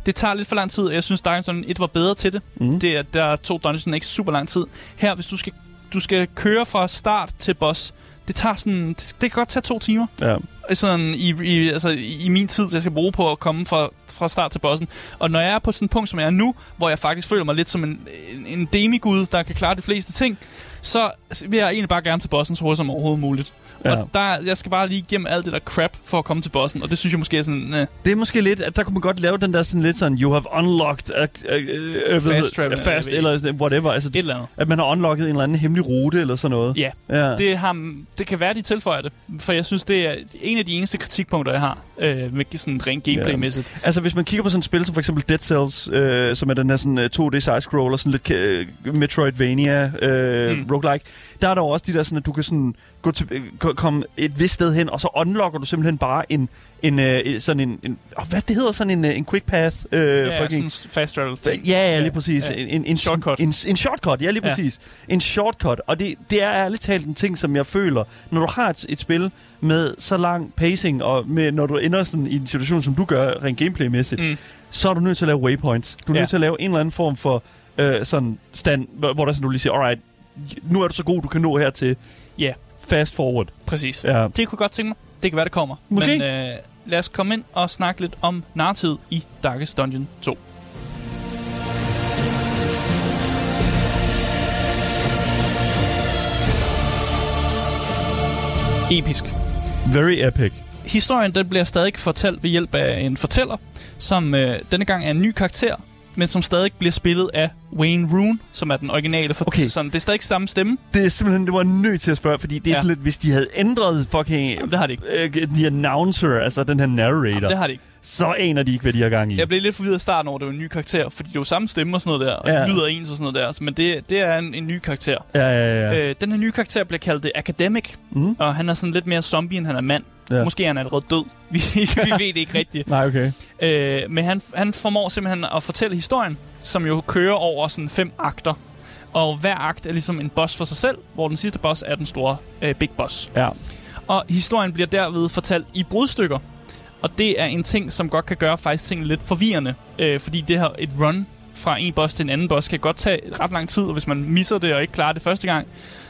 det tager lidt for lang tid. Jeg synes, Dungeon 1 var bedre til det. Mhm. Det er, der to dungeons ikke super lang tid. Her, hvis du skal, du skal køre fra start til boss, det tager sådan, det, det kan godt tage to timer. Ja. Sådan i, i, altså, i i min tid, jeg skal bruge på at komme fra, fra start til bossen. Og når jeg er på sådan et punkt, som jeg er nu, hvor jeg faktisk føler mig lidt som en, en, en demigud, der kan klare de fleste ting, så vil jeg egentlig bare gerne til bossen så hurtigt som overhovedet muligt. Ja. Ja. Og der, jeg skal bare lige igennem alt det der crap for at komme til bossen, og det synes jeg måske er sådan... Øh, Det er måske lidt, at der kunne man godt lave den der sådan lidt sådan, you have unlocked a, a, a, a, Fast travel, fast jeg ved eller whatever. Altså, et eller andet. at man har unlocket en eller anden hemmelig rute eller sådan noget. Ja, Ja. det, har, det kan være, de tilføjer det. For jeg synes, det er en af de eneste kritikpunkter, jeg har øh, med sådan rent gameplay-mæssigt. Altså, hvis man kigger på sådan et spil som for eksempel Dead Cells, øh, som er den her sådan, øh, 2D side-scroller, sådan lidt øh, Metroidvania øh, Mm. roguelike, der er der også de der sådan, at du kan sådan gå til, øh, komme et vist sted hen, og så unlocker du simpelthen bare en, en øh, sådan en, en oh, hvad det hedder, sådan en, øh, en quick path. Øh, Ja, fucking, sådan fast travel ting. Ja, ja, lige præcis. Ja. En, en, en Shortcut. En, en shortcut, ja, lige Ja. præcis. En shortcut. Og det, det er ærligt talt en ting, som jeg føler, når du har et, et spil med så lang pacing, og med, når du ender sådan i en situation, som du gør rent gameplaymæssigt, Mm. så er du nødt til at lave waypoints. Du er Ja. nødt til at lave en eller anden form for øh, sådan stand, hvor der sådan, du lige siger, alright, nu er du så god, du kan nå her til Ja. Fast forward. Præcis. Ja. Det kunne godt tænke mig. Det kan være, det kommer. Måske. Men øh, lad os komme ind og snakke lidt om narrativet i Darkest Dungeon 2. Episk. Very epic. Historien den bliver stadig fortalt ved hjælp af en fortæller, som øh, denne gang er en ny karakter, men som stadig bliver spillet af Wayne Roon, som er den originale for Okay. sådan, Det er stadig samme stemme. Det er simpelthen, det var nødt til at spørge, fordi det er Ja. sådan lidt, hvis de havde ændret fucking... Jamen, det har de ikke. Øh, the announcer, altså den her narrator, Det har de ikke. så aner de ikke, hvad de har gang i. Jeg blev lidt forvirret i starten over, det var en ny karakter, fordi det jo samme stemme og sådan noget der, og Ja. det lyder ens og sådan noget der, så- men det, det er en, en ny karakter. Ja, ja, ja. Øh, den her nye karakter bliver kaldt The Academic, Mhm. og han er sådan lidt mere zombie, end han er mand. Ja. Måske er han allerede død. Vi, vi ved det ikke rigtigt. Nej, okay. Øh, men han, han formår simpelthen at fortælle historien, som jo kører over sådan fem akter. Og hver akt er ligesom en boss for sig selv, hvor den sidste boss er den store øh, big boss. Ja. Og historien bliver derved fortalt i brudstykker. Og det er en ting, som godt kan gøre faktisk tingene lidt forvirrende. Øh, fordi det her et run fra en boss til en anden boss kan godt tage ret lang tid, og hvis man misser det og ikke klarer det første gang,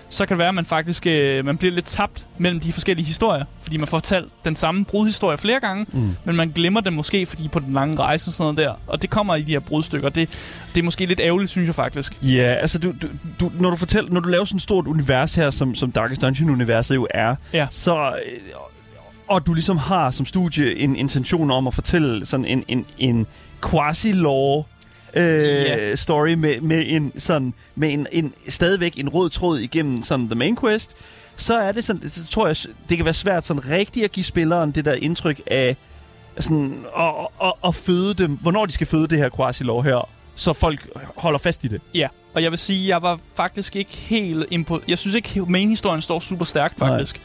så kan det være, at man faktisk øh, man bliver lidt tabt mellem de forskellige historier. Fordi man får fortalt den samme brudhistorie flere gange, mm. men man glemmer det måske, fordi på den lange rejse og sådan noget der. Og det kommer i de her brudstykker. Det, det er måske lidt ærgerligt, synes jeg faktisk. Ja, altså du, du, du, når du fortæller, når du laver sådan et stort univers her, som, som Darkest Dungeon-universet jo er, Ja. så øh, og du ligesom har som studie en intention om at fortælle sådan en, en, en quasi-law øh, Ja. story med, med en sådan med en, en stadigvæk en rød tråd igennem sådan the main quest, så er det sådan, så tror jeg, det kan være svært sådan rigtigt at give spilleren det der indtryk af sådan at, at, at føde dem, hvornår de skal føde det her quasi-law her, så folk holder fast i det. Ja, og jeg vil sige, jeg var faktisk ikke helt impo... Jeg synes ikke, main-historien står super stærkt, Nej. faktisk.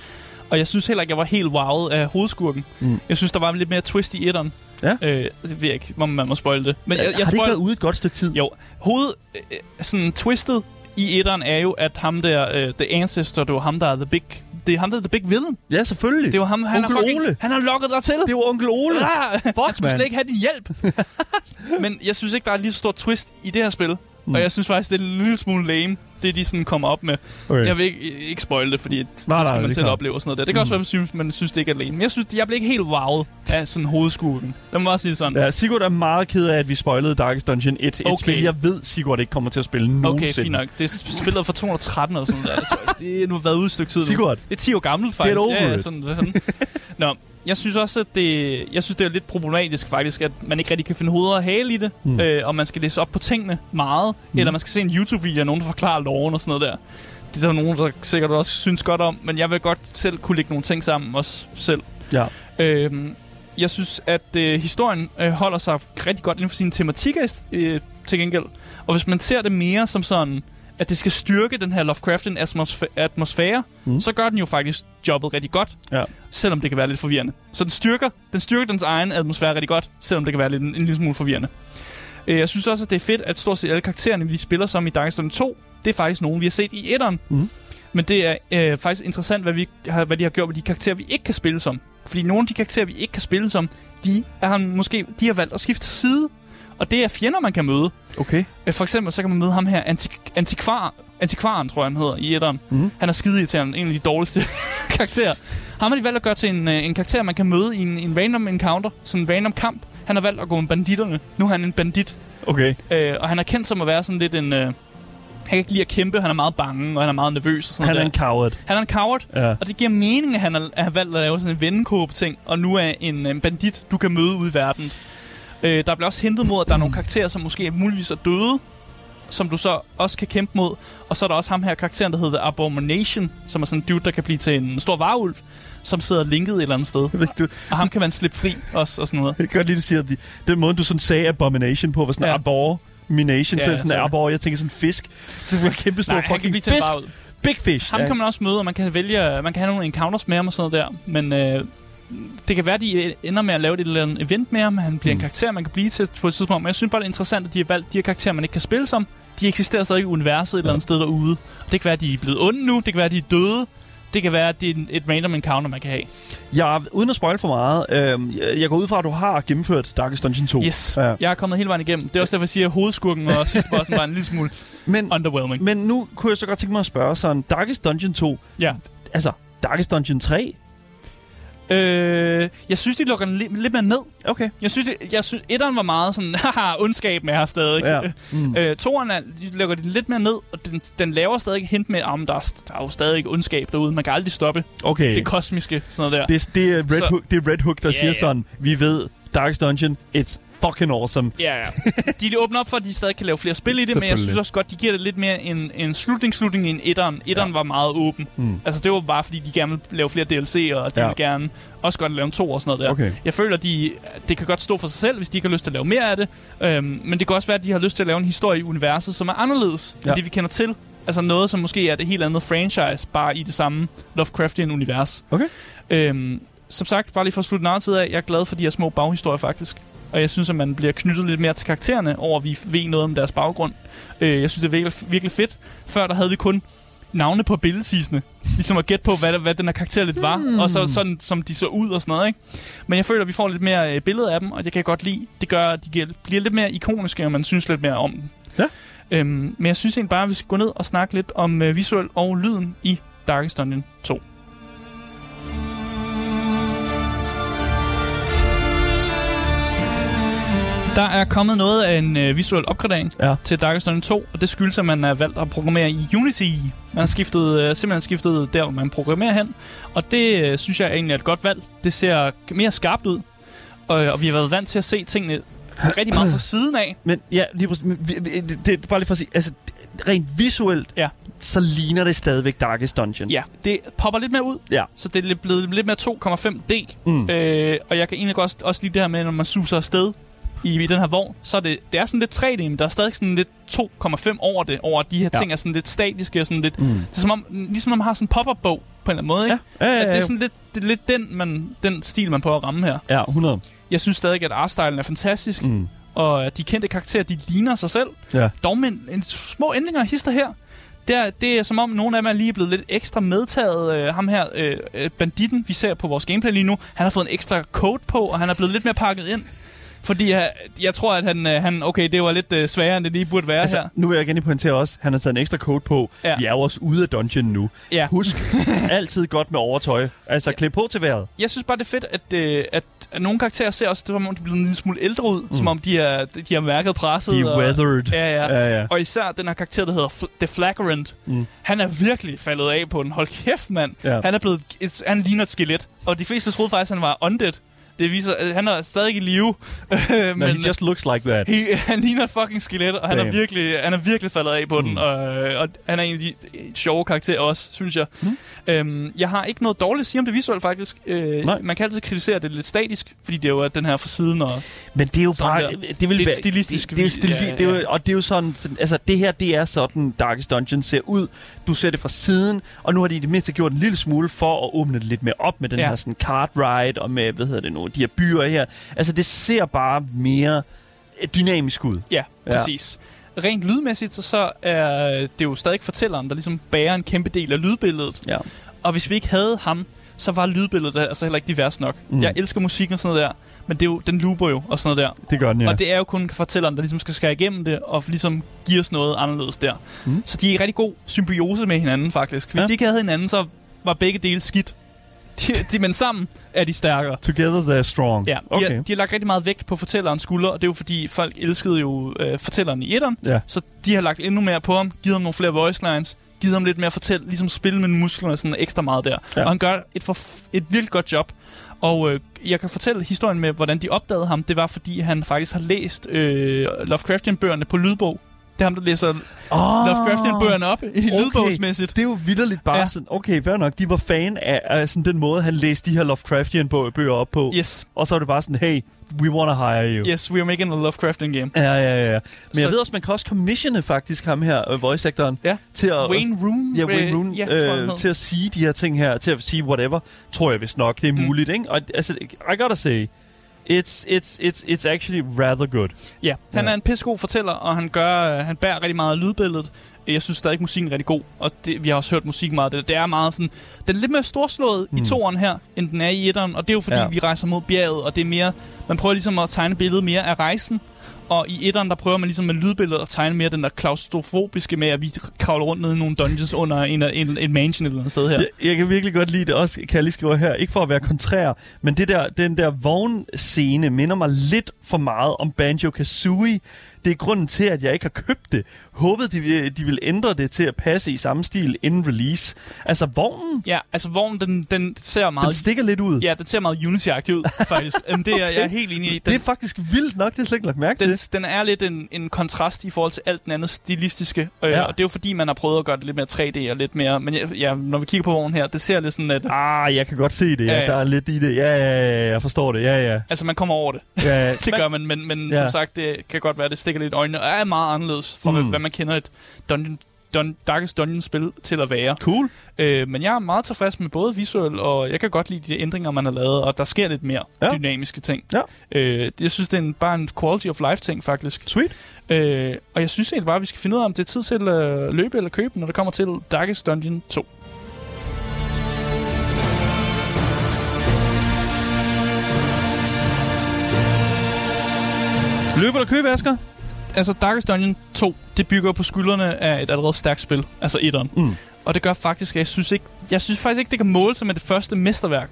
Og jeg synes heller ikke, jeg var helt wowet af hovedskurken. Mm. Jeg synes, der var lidt mere twist i etteren. Ja. Øh, det ved jeg ikke, om man må spoil det. Men jeg, jeg har det ikke spoil- været ude et godt stykke tid? Jo, hoved... Øh, sådan twistet i etteren er jo, at ham der, øh, The Ancestor, det var ham, der er the big... Det er ham, der er the big villain. Ja, selvfølgelig. Det var ham, han Onkel har fucking, Ole. Han har lukket dig til. Det var onkel Ole. Ah, han skulle man. slet ikke have din hjælp. Men jeg synes ikke, der er lige så stor twist i det her spil. Mm. Og jeg synes faktisk, det er en lille smule lame, det de sådan kommer op med. Okay. Jeg vil ikke, ikke spoil det, fordi det Nej, skal nej, man det selv klart. opleve og sådan noget der. Det kan også være, man synes, man synes, det ikke er lame. Men jeg synes, jeg blev ikke helt wowet af sådan hovedskurken. Det må bare sige det sådan. Ja, Sigurd er meget ked af, at vi spoilede Darkest Dungeon 1. Et Okay. spil, jeg ved, Sigurd ikke kommer til at spille nogensinde. Okay, fint nok. Det er spillet fra 213 eller sådan der. Tror, det er nu været ude et stykke tid nu. Sigurd. Det er 10 år gammelt, faktisk. over ja, sådan, sådan. Nå, jeg synes også, at det, jeg synes, det er lidt problematisk faktisk, at man ikke rigtig kan finde hoved og hale i det, mm. øh, og man skal læse op på tingene meget, mm. eller man skal se en YouTube-video af nogen, der forklarer loven og sådan noget der. det er der nogen, der sikkert også synes godt om, men jeg vil godt selv kunne lægge nogle ting sammen også selv. Ja. Øhm, jeg synes, at øh, historien øh, holder sig rigtig godt inden for sine tematikker øh, til gengæld. Og hvis man ser det mere som sådan, at det skal styrke den her Lovecraftian atmosfæ- atmosfære, Mm. mm. så gør den jo faktisk jobbet rigtig godt, Ja. selvom det kan være lidt forvirrende. Så den styrker, den styrker dens egen atmosfære rigtig godt, selvom det kan være lidt, en, en lille smule forvirrende. Øh, jeg synes også, at det er fedt, at stort set alle karaktererne, vi spiller som i Darkest Dungeon 2, det er faktisk nogen, vi har set i etteren. Mhm. Men det er øh, faktisk interessant, hvad, vi har, hvad de har gjort med de karakterer, vi ikke kan spille som. Fordi nogle af de karakterer, vi ikke kan spille som, de, er, måske, de har valgt at skifte side. Og det er fjender, man kan møde. Okay. Øh, For eksempel, så kan man møde ham her, antik- antikvar, antikvaren, tror jeg, han hedder, i etteren. Mhm. Han er skide irriterende, en af de dårligste karakterer. Ham har de valgt at gøre til en, øh, en karakter, man kan møde i en, en random encounter, sådan en random kamp. Han har valgt at gå med banditterne. Nu er han en bandit. Okay. Øh, og han er kendt som at være sådan lidt en... Øh, han kan ikke lide at kæmpe, han er meget bange, og han er meget nervøs og sådan Han er der. en coward. han er en coward, Ja. og det giver mening, at han har, valgt at lave sådan en vennekåbe-ting, og nu er en, en bandit, du kan møde ude i verden. Øh, der bliver også hentet mod, at der er nogle karakterer, som måske muligvis er døde, som du så også kan kæmpe mod. Og så er der også ham her karakteren, der hedder Abomination, som er sådan en dude, der kan blive til en stor varulv, som sidder linket et eller andet sted. Ved du, Og ham kan man slippe fri også, og sådan noget. jeg kan godt lide, du siger, at de, den måde, du sådan sagde abomination på, var sådan Ja. ja. abomination, Ja, så ja, sådan en arbor. Jeg tænker sådan en fisk. Det er en kæmpe stor Nej, han kan fucking blive til en fisk. Big fish. Ham kan man også møde, og man kan vælge, man kan have nogle encounters med ham og sådan noget der. Men øh, det kan være, de ender med at lave et eller andet event med ham. Han bliver mm. en karakter, man kan blive til på et tidspunkt. Men jeg synes bare, det er interessant, at de har valgt de her karakterer, man ikke kan spille som. De eksisterer stadig i universet et eller andet sted derude. Og det kan være, at de er blevet onde nu. Det kan være, at de er døde. Det kan være, at det er et random encounter, man kan have. Ja, uden at spoil for meget. Øh, jeg- jeg går ud fra, at du har gennemført Darkest Dungeon 2. Yes, Ja. jeg er kommet hele vejen igennem. Det er også derfor, jeg siger, at hovedskurken og sidste bossen var en lille smule Men, underwhelming. men nu kunne jeg så godt tænke mig at spørge sådan, Darkest Dungeon 2, Ja. altså Darkest Dungeon 3? Øh, jeg synes, de lukker den lidt, lidt mere ned. Okay. Jeg synes, det, jeg synes, etteren var meget sådan, haha, ondskab med her stadig. Ja. Mm. Øh, toeren er, de lægger den lidt mere ned, og den, den laver stadig hint med, om der, er, der er jo stadig ondskab derude. Man kan aldrig stoppe Okay. det kosmiske, sådan noget der. Det, det, er Red Så- Hook, det er Red Hook, der Ja, siger sådan, vi ved, Darkest Dungeon, it's fucking awesome. Ja, ja. De, de åbner op for, at de stadig kan lave flere spil i det, men jeg synes også godt, de giver det lidt mere en, en slutning-slutning end etteren. Etteren ja. var meget åben. Mm. Altså, det var bare, fordi de gerne ville lave flere DLC'er, og de Ja. ville gerne også godt lave en to og sådan noget der. Okay. Jeg føler, de, det kan godt stå for sig selv, hvis de ikke har lyst til at lave mere af det. Øhm, men det kan også være, at de har lyst til at lave en historie i universet, som er anderledes ja. End det, vi kender til. Altså noget, som måske er et helt andet franchise, bare i det samme Lovecraftian-univers. Okay. Øhm, som sagt, bare lige for at slutte af, jeg er glad for de her små baghistorier faktisk. Og jeg synes, at man bliver knyttet lidt mere til karaktererne, over at vi ved noget om deres baggrund. Øh, jeg synes, det er virkelig, virkelig fedt. Før der havde vi kun navne på billedtisene. Ligesom at gætte på, hvad, hvad den her karakter lidt var. Mm. Og så sådan, som de så ud og sådan noget, ikke? Men jeg føler, at vi får lidt mere øh, billede af dem, og det kan jeg godt lide. Det gør, at de bliver lidt mere ikoniske, og man synes lidt mere om dem. Ja. Øhm, men jeg synes egentlig bare, at vi skal gå ned og snakke lidt om øh, visuel og lyden i Darkest Dungeon 2. Der er kommet noget af en øh, visuel opgradering Ja. til Darkest Dungeon 2, og det skyldes, at man er valgt at programmere i Unity. Man har skiftet, øh, simpelthen skiftet der, hvor man programmerer hen, og det øh, synes jeg egentlig er et godt valg. Det ser mere skarpt ud, og, og vi har været vant til at se tingene rigtig meget fra siden af. Men ja, lige præcis. Men vi- vi- Det, det er bare lige for at sige, altså rent visuelt, Ja. så ligner det stadigvæk Darkest Dungeon. Ja, det popper lidt mere ud, Ja. så det er lidt- blevet lidt mere 2,5D. Mm. Øh, og jeg kan egentlig også, også lide det her med, når man suser afsted i, i den her vogn, så er det, det er sådan lidt 3D, men der er stadig sådan lidt 2,5 over det, over de her Ja. ting er sådan lidt statiske og sådan lidt... Mm. Det er som om, ligesom når man har sådan en pop-up-bog på en eller anden måde, ikke? Ja, ja, ja, At det ja. er sådan lidt, det er lidt den, man, den stil, man prøver at ramme her. Ja, 100. Jeg synes stadig, at artstylen er fantastisk, mm. Og de kendte karakterer, de ligner sig selv. Ja. Dog med en, en små ændringer og hister her. Det er, det er som om, nogle af dem er lige blevet lidt ekstra medtaget. Øh, ham her, øh, øh, banditten, vi ser på vores gameplay lige nu, han har fået en ekstra code på, og han er blevet lidt mere pakket ind. Fordi jeg, jeg tror, at han, øh, han, okay, det var lidt øh, sværere, end det lige burde være Altså, her. nu vil jeg gerne pointere også, han har taget en ekstra code på. Ja. Vi er jo også ude af dungeon nu. Ja. Husk, altid godt med overtøj. Altså, ja. klæd på til vejret. Jeg synes bare, det er fedt, at, øh, at, at nogle karakterer ser også, som om de er blevet en lille smule ældre ud. Mm. Som om de er, de har mærket presset. De er og, weathered. Ja, ja. Ja, ja. Og især den her karakter, der hedder Fl- The Flagrant. Mm. Han er virkelig faldet af på den. Hold kæft, mand. Ja. Han er blevet... Et, han ligner et skelet. Og de fleste troede faktisk, at han var undead. Det viser, at han er stadig i live. Men men he just looks like that. he, han ligner fucking skelet, og han er, virkelig, han er virkelig faldet af på mm. den. Og, og han er en af de sjove karakterer også, synes jeg. Mm. Øhm, jeg har ikke noget dårligt at sige om det visuelt, faktisk. Øh, Nej. man kan altid kritisere det lidt statisk, fordi det er jo den her fra siden. Og, Men det er jo bare... der. Det, vil Det er stilistisk Det, det er stili- ja, det er jo, ja. og det er jo sådan... sådan- Altså, det her, det er sådan, Darkest Dungeon ser ud. Du ser det fra siden, og nu har de i det mindste gjort en lille smule for at åbne det lidt mere op med den Ja. her sådan card ride, og med, hvad hedder det nu, de her byer her. Altså, det ser bare mere dynamisk ud. ja, Ja. præcis. Rent lydmæssigt, så, så er det jo stadig fortælleren, der ligesom bærer en kæmpe del af lydbilledet. Ja. Og hvis vi ikke havde ham, så var lydbilledet altså heller ikke divers nok. Mm. Jeg elsker musikken og sådan noget der, men det er jo, den looper jo og sådan noget der. Det gør den, Ja. Og det er jo kun fortælleren, der ligesom skal skære igennem det, og ligesom give os noget anderledes der. Mm. Så de er i rigtig god symbiose med hinanden, faktisk. Hvis Ja. ja. de ikke havde hinanden, så var begge dele skidt. De, de, men sammen er de stærkere. Together they're strong. Ja, de, okay. har, de har lagt rigtig meget vægt på fortællerens skulder, og det er jo fordi, folk elskede jo øh, fortælleren i etteren. Ja. Så de har lagt endnu mere på ham, givet ham nogle flere voice lines, givet ham lidt mere fortæl, ligesom spille med musklerne sådan ekstra meget der. Ja. Og han gør et, for, et virkelig godt job. Og øh, jeg kan fortælle historien med, hvordan de opdagede ham. Det var, fordi han faktisk har læst øh, Lovecraftian-bøgerne på lydbog. Det er ham, der læser oh, Lovecraftian-bøgerne op i okay. lydbogsmæssigt. Det er jo vidderligt bare ja. Sådan, okay, fair nok, de var fan af, af sådan den måde, han læste de her Lovecraftian-bøger op på. Yes, Og så er det bare sådan, hey, we wanna hire you. yes, we are making a Lovecraftian game. Ja, ja, ja. Men så, jeg ved også, man kan også commissione faktisk ham her, øh, voice-actoren, Ja. til at, Wayne Roon. ja, Wayne øh, Roon, Ja, øh, til at sige de her ting her, til at sige whatever, tror jeg vist nok, det er Mm. muligt, ikke? Og altså, I gotta say, it's, it's, it's, it's actually rather good. Ja, han Ja. er en pissegod fortæller, og han gør, øh, han bærer rigtig meget af lydbilledet. Jeg synes stadig, musikken er rigtig god, og det, vi har også hørt musik meget det. Det er meget sådan, den er lidt mere storslået mm. i toeren her, end den er i etteren, og det er jo fordi, ja. vi rejser mod bjerget, og det er mere, man prøver ligesom at tegne billedet mere af rejsen, og i etteren, der prøver man ligesom med lydbilledet at tegne mere den der klaustrofobiske med, at vi kravler rundt nede i nogle dungeons under en, en, en mansion et eller noget sted her. Jeg, jeg kan virkelig godt lide det også, kan jeg lige skrive her. Ikke for at være kontrær, men det der, den der vognscene minder mig lidt for meget om Banjo-Kazooie. Det er grunden til, at jeg ikke har købt det. Håbede, de, vil- de vil ændre det til at passe i samme stil inden release. Altså, vognen, Ja, altså vognen, den, den ser den meget... stikker lidt ud. Ja, den ser meget Unity-agtig ud, faktisk. Jamen, det er jeg er helt enig i. Den, Det er faktisk vildt nok, det jeg slet ikke lagt mærke den, til. den er lidt en, en kontrast i forhold til alt den andet stilistiske. Øh, Ja. ja. Og det er jo fordi, man har prøvet at gøre det lidt mere 3D og lidt mere... Men ja, ja, når vi kigger på vognen her, det ser lidt sådan, at... Ah, jeg kan godt se det. Ja, Ja, ja. Der er lidt i det. Ja, ja, ja, jeg forstår det. Ja, ja. Altså, man kommer over det. ja Det gør man, men, men Ja. ja. som sagt, det kan godt være, det stikker lidt i øjnene. Og er meget anderledes fra, Mm. hvad man kender et Dungeon, Dun, Darkest Dungeon-spil til at være. Cool. Øh, men jeg er meget tilfreds med både visuel, og jeg kan godt lide de ændringer, man har lavet, og der sker lidt mere Ja. dynamiske ting. Ja. Øh, jeg synes, det er en, bare en quality of life ting, faktisk. Sweet. Øh, og jeg synes egentlig bare, at vi skal finde ud af, om det er tid til at løbe eller købe, når det kommer til Darkest Dungeon 2. Løber der køb, Asger? Altså, Darkest Dungeon 2, det bygger på skuldrene af et allerede stærkt spil, altså etteren. Mm. Og det gør faktisk, at jeg synes, ikke, jeg synes faktisk ikke, det kan måle sig med det første mesterværk.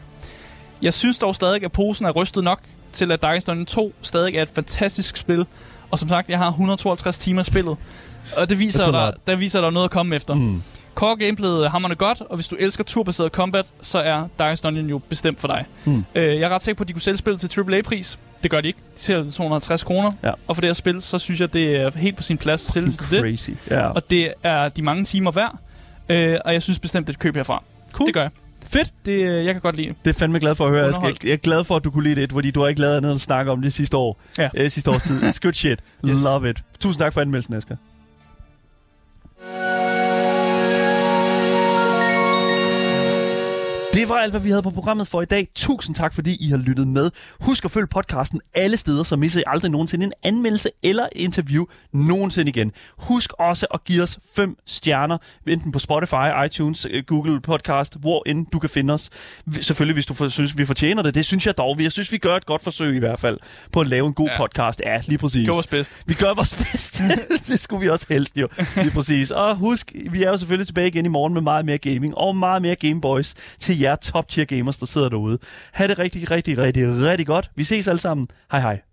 Jeg synes dog stadig, at posen er rystet nok til, at Darkest Dungeon 2 stadig er et fantastisk spil. Og som sagt, jeg har 152 timer spillet. Og det viser, a der, der viser, at der er noget at komme efter. Mm. Core gameplayet er hammerende godt, og hvis du elsker turbaseret combat, så er Darkest Dungeon jo bestemt for dig. Mm. Øh, jeg er ret sikker på, at de kunne sælge spillet til AAA-pris. Det gør de ikke. De sælger det til 250 kroner. Ja. Og for det her spil, så synes jeg, det er helt på sin plads at sælge det. Crazy. Ja. Og det er de mange timer værd. Øh, og jeg synes bestemt, det er et køb herfra. Cool. Det gør jeg. Fedt. Det, øh, jeg kan godt lide det. Det er fandme glad for at høre. Underholdt. Jeg jeg er glad for, at du kunne lide det, fordi du har ikke lavet andet end at snakke om det sidste år. Ja. Øh, sidste års tid. It's good shit. Yes. Love it. Tusind tak for anmeldelsen, Asger. Var alt, hvad vi havde på programmet for i dag. Tusind tak, fordi I har lyttet med. Husk at følge podcasten alle steder, så misser I aldrig nogensinde en anmeldelse eller interview nogensinde igen. Husk også at give os fem stjerner, enten på Spotify, iTunes, øh, Google Podcast, hvor end du kan finde os. Vi- Selvfølgelig, hvis du synes, vi fortjener det. Det synes jeg dog. Jeg synes, vi gør et godt forsøg i hvert fald på at lave en god Ja. podcast. Ja, lige præcis. Gjorde vores bedst. Vi gør vores bedste. det skulle vi også helst jo. Lige præcis. Og husk, vi er jo selvfølgelig tilbage igen i morgen med meget mere gaming og meget mere Gameboys til jer top tier gamers, der sidder derude. Ha' det rigtig, rigtig, rigtig, rigtig godt. Vi ses alle sammen. Hej hej.